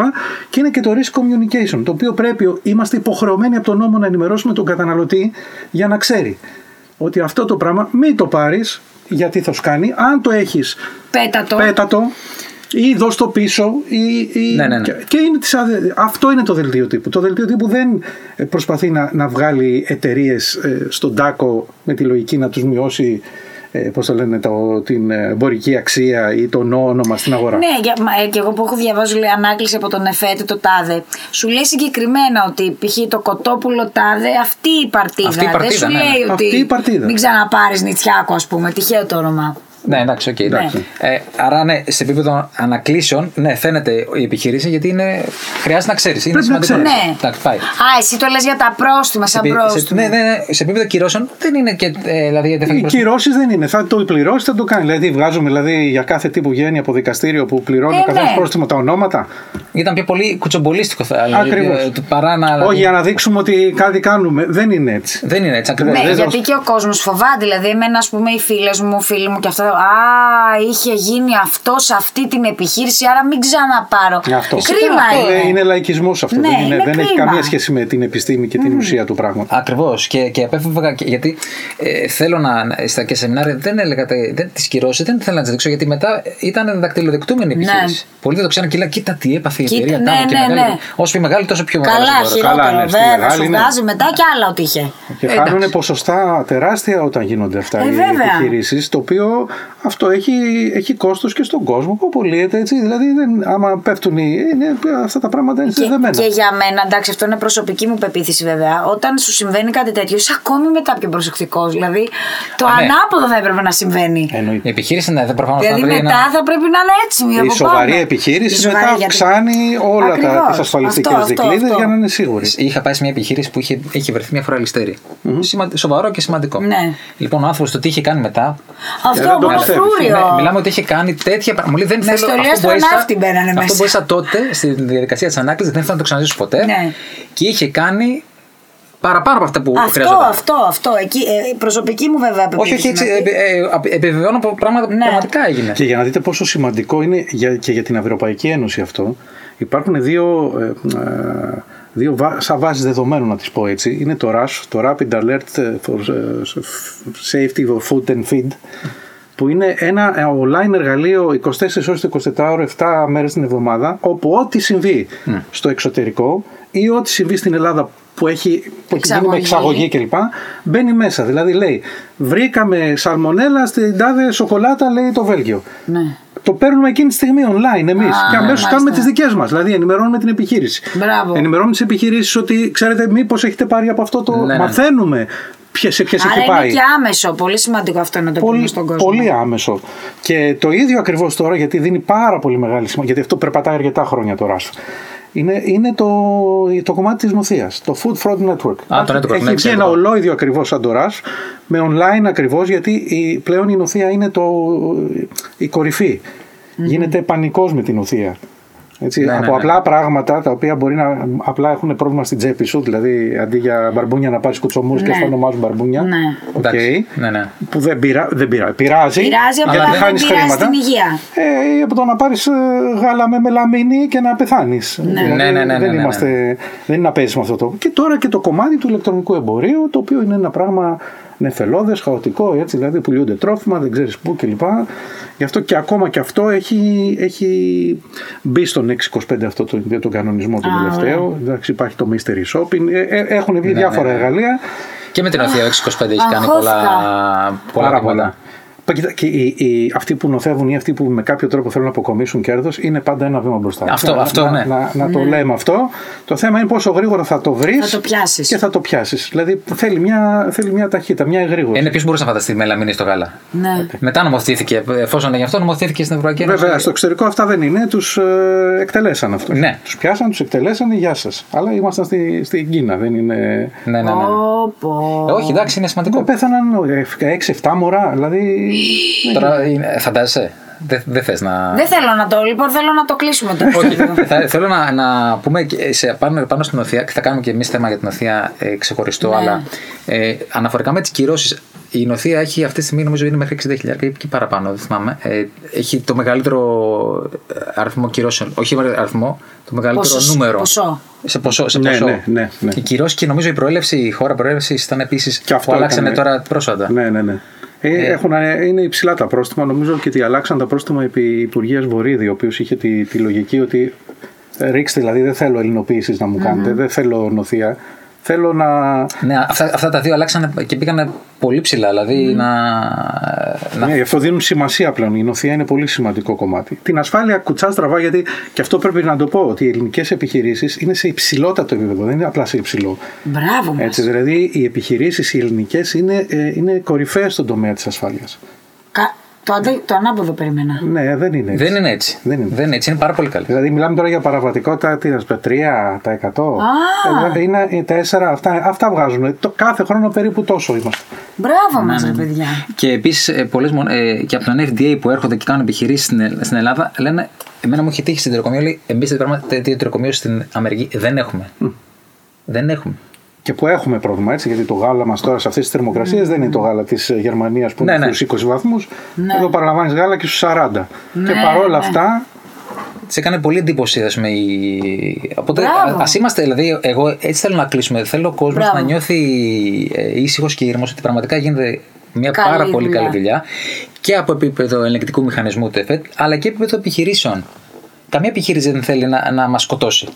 Και είναι και το risk communication, το οποίο πρέπει, είμαστε υποχρεωμένοι από τον νόμο να ενημερώσουμε τον καταναλωτή για να ξέρει ότι αυτό το πράγμα μην το πάρεις γιατί θα σου κάνει, αν το έχεις Πέτατο. πέτα το ή δώσ' το πίσω ή, ή- Ναι, ναι, ναι. Και, και είναι της αδε- αυτό είναι το δελτίο τύπου το δελτίο τύπου δεν ε, προσπαθεί να, να βγάλει εταιρείες στον τάκο με τη λογική να τους μειώσει ε, πώς το λένε, το, την εμπορική αξία ή το όνομα στην αγορά. Ναι, για, μα, ε, και εγώ που έχω διαβάσει λέει, ανάκληση από τον ΕΦΕΤ το τάδε. Σου λέει συγκεκριμένα ότι π.χ. το κοτόπουλο τάδε, αυτή η παρτίδα. Αυτή η παρτίδα, Δεν σου ναι, ναι. λέει ότι Αυτή η παρτίδα. μην ξαναπάρεις Νιτσιάκο, ας πούμε. Τυχαίο το όνομα. Ναι, εντάξει, ΟΚ. Εντάξει. Ε, άρα, ναι, σε επίπεδο ανακλήσεων, ναι, φαίνεται η επιχείρηση γιατί είναι, χρειάζεται να ξέρεις. Είναι Πρέπει να σημαντικό. ξέρεις. Ναι. Εντάξει, πάει. Α, εσύ το λες για τα πρόστιμα, σαν επί- σε, πρόστιμα. ναι, ναι, ναι, σε επίπεδο κυρώσεων δεν είναι και. Ε, δηλαδή, δεν θα Οι πρόστιμο. κυρώσεις δεν είναι. Θα το πληρώσεις, θα το κάνει. Δηλαδή, βγάζουμε δηλαδή, για κάθε τι που βγαίνει από δικαστήριο που πληρώνει Ε, ο καθένας ναι. πρόστιμο τα ονόματα. Ήταν πιο πολύ κουτσομπολίστικο θα έλεγα. Ακριβώς. ε, Παρά να. Όχι, για να δείξουμε ότι κάτι κάνουμε. Δεν είναι έτσι. Δεν είναι έτσι ακριβώς. Ναι, δεν γιατί δώσ- και ο κόσμος φοβάται. Δηλαδή, εμένα, ας πούμε, οι φίλες μου, φίλοι μου και αυτά, Α, είχε γίνει αυτός σε αυτή την επιχείρηση, άρα μην ξαναπάρω. Αυτός. Κρίμα Αυτό είναι. είναι λαϊκισμός αυτό. Ναι, δεν είναι, είναι δεν έχει κρίμα. καμία σχέση με την επιστήμη και την ουσία του πράγματος. Ακριβώς. Και, και απέφευγα και- γιατί ε, θέλω να. να- Στα και σεμινάρια δεν έλεγα τα- δεν τις κυρώσεις, δεν ήθελα να τις δείξω γιατί μετά ήταν δακτυλοδεικτούμενη η Ναι. επιχείρηση. Πολλοί δεν το ξέραν και λέγανε Κοίτα τι έπαθε η Κοίτα, εταιρεία. ναι, τάδε και ναι, μεγάλη». ναι. Όσο πιο μεγάλη, τόσο πιο μεγάλη. Καλά, χειρότερο. Καλά, ναι, στη βέβαια, μεγάλη, σου ναι. βγάζει μετά και άλλα ότι είχε. Και Ε, χάνουν εντάξει. ποσοστά τεράστια όταν γίνονται αυτά Ε, οι βέβαια. επιχειρήσεις. Το οποίο αυτό έχει, έχει κόστος και στον κόσμο που απολύεται έτσι. Δηλαδή, δεν, άμα πέφτουν οι. Είναι, αυτά τα πράγματα είναι Και, συνδεδεμένα. και για μένα, εντάξει, αυτό είναι προσωπική μου πεποίθηση βέβαια. Όταν σου συμβαίνει κάτι τέτοιο, είσαι ακόμη μετά πιο προσεκτικός. Δηλαδή, το Α, ναι. ανάποδο θα έπρεπε να συμβαίνει. Εννοείται. Η επιχείρηση ναι, δεν προφανώς Δηλαδή, μετά θα πρέπει να είναι έτσι. Η από σοβαρή πάνω. επιχείρηση Η σοβαρή, μετά γιατί- αυξάνει όλα τα, Ακριβώς. τις ασφαλιστικές Αυτό, αυτό, δικλείδες αυτό. για να είναι σίγουρη. Είχα πάει σε μια επιχείρηση που είχε, είχε βρεθεί μια φορά ληστέρη. Σημα- Σοβαρό και σημαντικό. Ναι. Λοιπόν, ο άνθρωπος το τι είχε κάνει μετά. Αυτό δεν το μόνο πιστεύεις. φρούριο. Ναι, μιλάμε ότι είχε κάνει τέτοια πράγματα. Μου λέει δεν Με θέλω. στολή αυτό που έζησα- αστροναύτη μπαίνανε Αυτό μέσα. που έζησα τότε στη διαδικασία της ανάκληση δεν θέλω να το ξαναζήσω ποτέ. Ναι. Και είχε κάνει παραπάνω από αυτά που Αυτό, χρειαζόταν. αυτό, αυτό. Εκεί, ε, προσωπική μου βέβαια Όχι, όχι, πεποίθηση έτσι. είναι αυτή. ε, ε, επιβεβαιώνω από πράγματα που Ναι. πραγματικά έγινε. Και για να δείτε πόσο σημαντικό είναι για, και για την Ευρωπαϊκή Ένωση αυτό, υπάρχουν δύο, ε, ε, δύο βά- σαν βάσεις δεδομένων να τις πω έτσι. Είναι το RAS, το Rapid Alert for ε, Safety for Food and Feed, που είναι ένα ε, online εργαλείο 24 ώρες το 24 ώρο, 7 μέρες την εβδομάδα, όπου ό,τι συμβεί στο εξωτερικό ή ό,τι συμβεί στην Ελλάδα που έχει, που έχει γίνει με Εξαγωγή. εξαγωγή κλπ. Μπαίνει μέσα. Δηλαδή λέει, βρήκαμε σαλμονέλα στην τάδε σοκολάτα, λέει το Βέλγιο. Ναι. Το παίρνουμε εκείνη τη στιγμή online εμείς. Α, Και αμέσως μάλιστα. κάνουμε τις δικές μας. Δηλαδή, ενημερώνουμε την επιχείρηση. Μπράβο. Ενημερώνουμε τις επιχειρήσεις ότι ξέρετε, μήπως έχετε πάρει από αυτό το. Ναι, ναι. Μαθαίνουμε ποιες, σε ποιε Άρα έχει είναι πάει. και άμεσο. Πολύ σημαντικό αυτό να το πούμε Πολύ, στον κόσμο. πολύ άμεσο. Και το ίδιο ακριβώς τώρα, γιατί δίνει πάρα πολύ μεγάλη σημασία, γιατί αυτό περπατάει αρκετά χρόνια τώρα. Είναι, είναι το, το κομμάτι της νοθείας, το Food Fraud Network. Α, το network, Έχει ναι, βγει ξέρω ένα το. ολόιδιο ακριβώς σαν το RAS, με online ακριβώς, γιατί η, πλέον η νοθεία είναι το, η κορυφή. Γίνεται πανικός με την νοθεία. Έτσι, Ναι, ναι, από ναι. απλά πράγματα τα οποία μπορεί να απλά έχουν πρόβλημα στην τσέπη σου, δηλαδή αντί για μπαρμπούνια να πάρεις κουτσομούρ και Ναι. στο ονομάζουν μπαρμπούνια. Ναι. ΟΚ. Εντάξει. Ναι, ναι. Που δεν, πειρα, δεν πειρα, πειράζει. Πειράζει, γιατί απλά δεν χάνεις πειράζει χρήματα. την υγεία. Ε, ή από το να πάρεις γάλα με μελαμίνη και να πεθάνεις. Ναι, ναι, ναι, ναι, δεν, ναι, ναι. είμαστε, δεν είναι να παίζει με αυτό το. Και τώρα και το κομμάτι του ηλεκτρονικού εμπορίου, το οποίο είναι ένα πράγμα νεφελώδες, χαοτικό, έτσι, δηλαδή πουλιούνται τρόφιμα, δεν ξέρεις πού κλπ. Γι' αυτό και ακόμα και αυτό έχει, έχει μπει στον 625 αυτό το, τον κανονισμό τον Α, τελευταίο. Εντάξει, υπάρχει το mystery shopping, ε, ε, έχουν βγει Ναι, διάφορα ναι, ναι. εργαλεία. Και με την Αθήνα 625 έχει κάνει Αγχώθηκα. πολλά, πολλά Πάρα βήματα. πολλά. Πα, κοίτα, Και οι, οι, αυτοί που νοθεύουν ή αυτοί που με κάποιο τρόπο θέλουν να αποκομίσουν κέρδος είναι πάντα ένα βήμα μπροστά. Αυτό- να, αυτό, να, ναι. να, να το λέμε αυτό. Το θέμα είναι πόσο γρήγορα θα το βρεις Θα το πιάσεις. και θα το πιάσεις. Δηλαδή θέλει μια, θέλει μια ταχύτητα, μια εγρήγορση. Είναι ποιος μπορούσε να φανταστεί μελαμίνη στο γάλα; Ναι. Μετά νομοθετήθηκε, εφόσον γι' αυτό νομοθετήθηκε στην Ευρωπαϊκή Ένωση. Βέβαια, στο εξωτερικό αυτά δεν είναι, τους ε, εκτελέσαν αυτούς. Ναι. Τους πιάσαν, τους εκτελέσαν, γεια σας. Αλλά ήμασταν στη, στην Κίνα, δεν είναι. Ναι, ναι, ναι. Πω, πω. Ε, όχι, εντάξει, είναι σημαντικό. Πέθαναν 6-7 μωρά, δηλαδή. Τώρα είναι- φαντάζεσαι. Δεν δεν θες να. Δεν θέλω να το, λοιπόν, θέλω να το κλείσουμε το Όχι, επεισόδιο. θα, θέλω να, να πούμε και σε, πάνω, πάνω στην Οθεία και θα κάνουμε και εμείς θέμα για την Οθεία ε, ξεχωριστό, Ναι. αλλά ε, αναφορικά με τις κυρώσεις. Η Νοθεία έχει αυτή τη στιγμή νομίζω είναι μέχρι 60.000 ή και παραπάνω, δεν θυμάμαι. Ε, έχει το μεγαλύτερο αριθμό κυρώσεων. Όχι αριθμό, το μεγαλύτερο Ποσο- νούμερο. ποσό. Σε ποσό. Σε Ναι, ποσό. ναι, ναι, ναι. Οι κυρώσεις και νομίζω η προέλευση, η χώρα προέλευσης ήταν επίσης. Και αυτό που αλλάξανε ήταν, τώρα πρόσφατα. Ναι, ναι, ναι. Ε, έχουν, είναι υψηλά τα πρόστιμα. Νομίζω και ότι αλλάξαν τα πρόστιμα επί Υπουργείας Βορύδη, ο οποίος είχε τη, τη λογική ότι ε, ρίξτε, δηλαδή δεν θέλω ελληνοποίησης να μου κάνετε, δεν θέλω νοθεία. Θέλω να. Ναι, αυτά, αυτά τα δύο αλλάξανε και πήγανε πολύ ψηλά. Δηλαδή να. να Ναι, γι' αυτό δίνουν σημασία πλέον. Η νοθεία είναι πολύ σημαντικό κομμάτι. Την ασφάλεια κουτσά στραβά, γιατί και αυτό πρέπει να το πω, ότι οι ελληνικές επιχειρήσεις είναι σε υψηλότατο επίπεδο, δεν είναι απλά σε υψηλό. Μπράβο μας. Έτσι, δηλαδή οι επιχειρήσεις οι ελληνικές είναι, ε, είναι κορυφαίε στον τομέα της ασφάλειας. Κα- Το, αντε- το ανάποδο περίμενα. Ναι, δεν είναι έτσι. Δεν είναι έτσι. Δεν είναι. Δεν είναι έτσι. Είναι πάρα πολύ καλή. Δηλαδή, μιλάμε τώρα για παραβατικότητα, τι να σου πω, 3%. Α. Ε, είναι οι 4, αυτά, αυτά βγάζουν. Το, κάθε χρόνο περίπου τόσο είμαστε. Μπράβο Ναι, μας, ρε παιδιά. Και επίσης ε, και από τον FDA που έρχονται και κάνουν επιχειρήσεις στην, Ε- στην Ελλάδα λένε. Εμένα μου έχει τύχει στην τυροκομείο, λέει, εμεί τέτοιο τυροκομείο στην Αμερική δεν έχουμε. Δεν έχουμε. Και που έχουμε πρόβλημα έτσι, γιατί το γάλα μας τώρα σε αυτές τις θερμοκρασίες δεν είναι το γάλα της Γερμανίας που Ναι, είναι ναι. στους 20 βαθμούς. Ναι. Εδώ παραλαμβάνεις γάλα και στους 40. Ναι, και παρόλα ναι. αυτά, Σε έκανε πολύ εντύπωση, ας πούμε. Η... Οπότε, Μπράβο. ας είμαστε, δηλαδή, εγώ έτσι θέλω να κλείσουμε. Θέλω ο κόσμος Μπράβο. να νιώθει ε, ήσυχος και ήρεμος ότι πραγματικά γίνεται μια Καλή πάρα πολύ δουλειά. καλή δουλειά και από επίπεδο ελεγκτικού μηχανισμού του ΕΦΕΤ, αλλά και επίπεδο επιχειρήσεων. Καμία επιχείρηση δεν θέλει να, να μας σκοτώσει.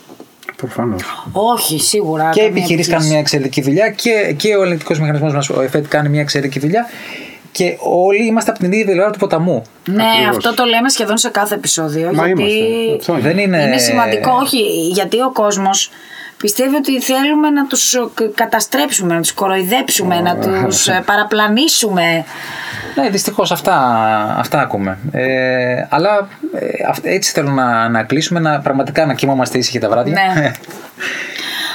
Προφανώς. Όχι, σίγουρα. και οι καμία επιχειρήσει επιχείρηση. κάνουν μια εξαιρετική δουλειά και, και ο ελεγκτικός μηχανισμός μας, ο ΕΦΕΤ, κάνει μια εξαιρετική δουλειά. Και όλοι είμαστε από την ίδια πλευρά του ποταμού. Ναι, Ακριβώς. αυτό το λέμε σχεδόν σε κάθε επεισόδιο. Μα γιατί είμαστε. Αυτό είναι. Δεν είναι. είναι σημαντικό, όχι, γιατί ο κόσμος πιστεύει ότι θέλουμε να τους ε, καταστρέψουμε, να τους κοροϊδέψουμε, να τους ε, παραπλανήσουμε. Ναι, δυστυχώς αυτά, αυτά ακούμε. Ε, αλλά ε, αυ- έτσι θέλω να, να κλείσουμε, να πραγματικά να κοιμόμαστε ήσυχοι τα βράδια. Ναι. [laughs]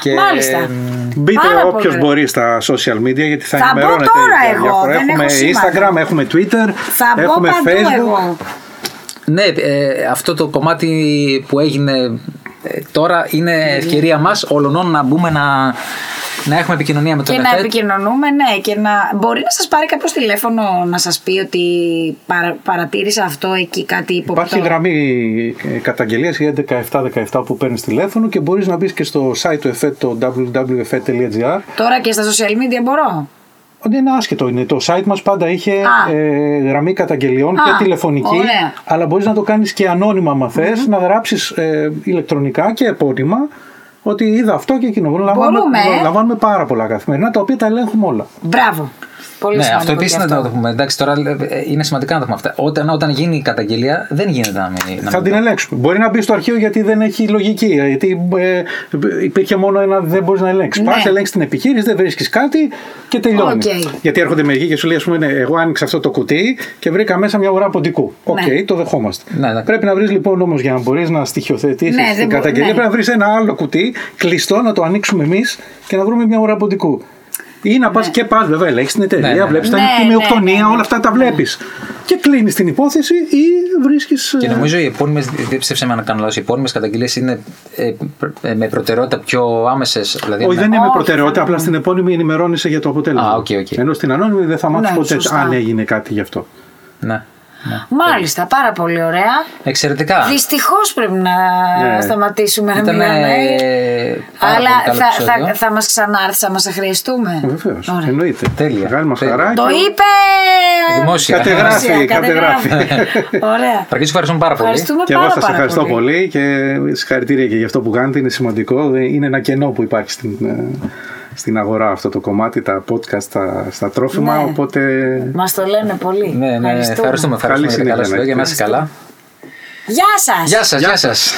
και, Μάλιστα. ε, Μπείτε Πάρα όποιος πολύ. μπορεί στα social media γιατί θα, Θα μπω ενημερώνετε. τώρα για εγώ, διάφορα. δεν έχουμε έχω σήμα. Instagram, έχουμε Twitter, Θα μπω έχουμε παντού Facebook. εγώ. ναι, ε, αυτό το κομμάτι που έγινε ε, τώρα είναι ευκαιρία μας όλων να μπούμε να, να έχουμε επικοινωνία με τον Και να ΕΦΕΤ. επικοινωνούμε, ναι, και να μπορεί να σας πάρει κάποιος τηλέφωνο να σας πει ότι παρα, παρατήρησα αυτό εκεί κάτι υποπτώ. Υπάρχει γραμμή ε, καταγγελίας η 11717 που παίρνεις τηλέφωνο και μπορείς να μπεις και στο site του ΕΦΕΤ το www.efet.gr Τώρα και στα social media μπορώ; Ότι είναι άσχετο είναι. Το site μας πάντα είχε Α. ε, γραμμή καταγγελιών Α, και τηλεφωνική. ωραία. Αλλά μπορείς να το κάνεις και ανώνυμα αν θες, να γράψεις ε, ηλεκτρονικά και επώνυμα ότι είδα αυτό και εκείνο. Λαμβάνουμε, Μπορούμε, ε. λαμβάνουμε πάρα πολλά καθημερινά τα οποία τα ελέγχουμε όλα. Μπράβο. Πολύ Ναι, σημαντικό αυτό επίσης και να αυτό. το πούμε. Εντάξει, τώρα ε, είναι σημαντικά να το πούμε αυτά. Όταν, όταν γίνει η καταγγελία, δεν γίνεται να μην. να Θα μην- την ελέγξουμε. Μπορεί να μπει στο αρχείο γιατί δεν έχει λογική. Γιατί ε, υπήρχε μόνο ένα δεν μπορείς να ελέγξεις. Ναι. Πας, ελέγξεις την επιχείρηση, δεν βρίσκεις κάτι και τελειώνει. ΟΚ. Γιατί έρχονται μερικοί και σου λέει: ας πούμε, ναι, Εγώ άνοιξα αυτό το κουτί και βρήκα μέσα μια ουρά ποντικού. ΟΚ, Ναι. το δεχόμαστε. Ναι, ναι. Πρέπει να βρεις λοιπόν όμως για να μπορείς να στοιχειοθετήσεις Ναι, δεν την μπο- καταγγελία, ναι. πρέπει να βρεις ένα άλλο κουτί κλειστό να το ανοίξουμε εμείς και να βρούμε μια ουρά ποντικού. Ή να πας και πας, βέβαια, ελέγξει την εταιρεία, Ναι, ναι. βλέπεις τα Ναι, ναι, τη μυοκτονία, ναι, ναι. όλα αυτά τα βλέπεις. Και κλείνεις την υπόθεση ή βρίσκεις. Και νομίζω οι επώνυμες, διέψευσέ με αν κάνω λάθος, οι επώνυμες καταγγελίες είναι ε, ε, με προτεραιότητα πιο άμεσες. Δηλαδή Όχι, να- δεν είναι με Όχι, προτεραιότητα, θα- απλά στην επώνυμη ενημερώνεσαι για το αποτέλεσμα. Α, ΟΚ, ΟΚ. Ενώ στην ανώνυμη δεν θα μάθεις Ναι, ποτέ σωστά. αν έγινε κάτι γι' αυτό. Ναι. Ναι. Μάλιστα, πάρα πολύ ωραία. Εξαιρετικά. Δυστυχώς πρέπει να Ναι. σταματήσουμε να Ήταν, μιλάμε. ε, πάρα Αλλά πολύ καλό θα, επεισόδιο. θα, θα μας ξανάρθει, θα μας χρειαστούμε. Βεβαίως. Ωραία. Εννοείται. Τέλεια. Μεγάλη μας Τέλεια. χαρά. Το και- είπε! Δημόσια. Κατεγράφει, Δημόσια, κατεγράφει. [laughs] Ωραία. Παρακαλώ, ευχαριστούμε πάρα πολύ. Ευχαριστούμε Και εγώ πάρα, σας πάρα ευχαριστώ πολύ. πολύ και συγχαρητήρια και για αυτό που κάνετε. Είναι σημαντικό. Είναι ένα κενό που υπάρχει στην, ε, στην αγορά αυτό το κομμάτι, τα podcast στα, στα τρόφιμα. Ναι. Οπότε Μας το λένε πολύ. Ναι, ναι, ευχαριστούμε, ευχαριστούμε Καλή για τα καλά συνέχεια σου να λόγια. Να έχετε. είστε καλά. Γεια σας! Γεια σας, γεια σας.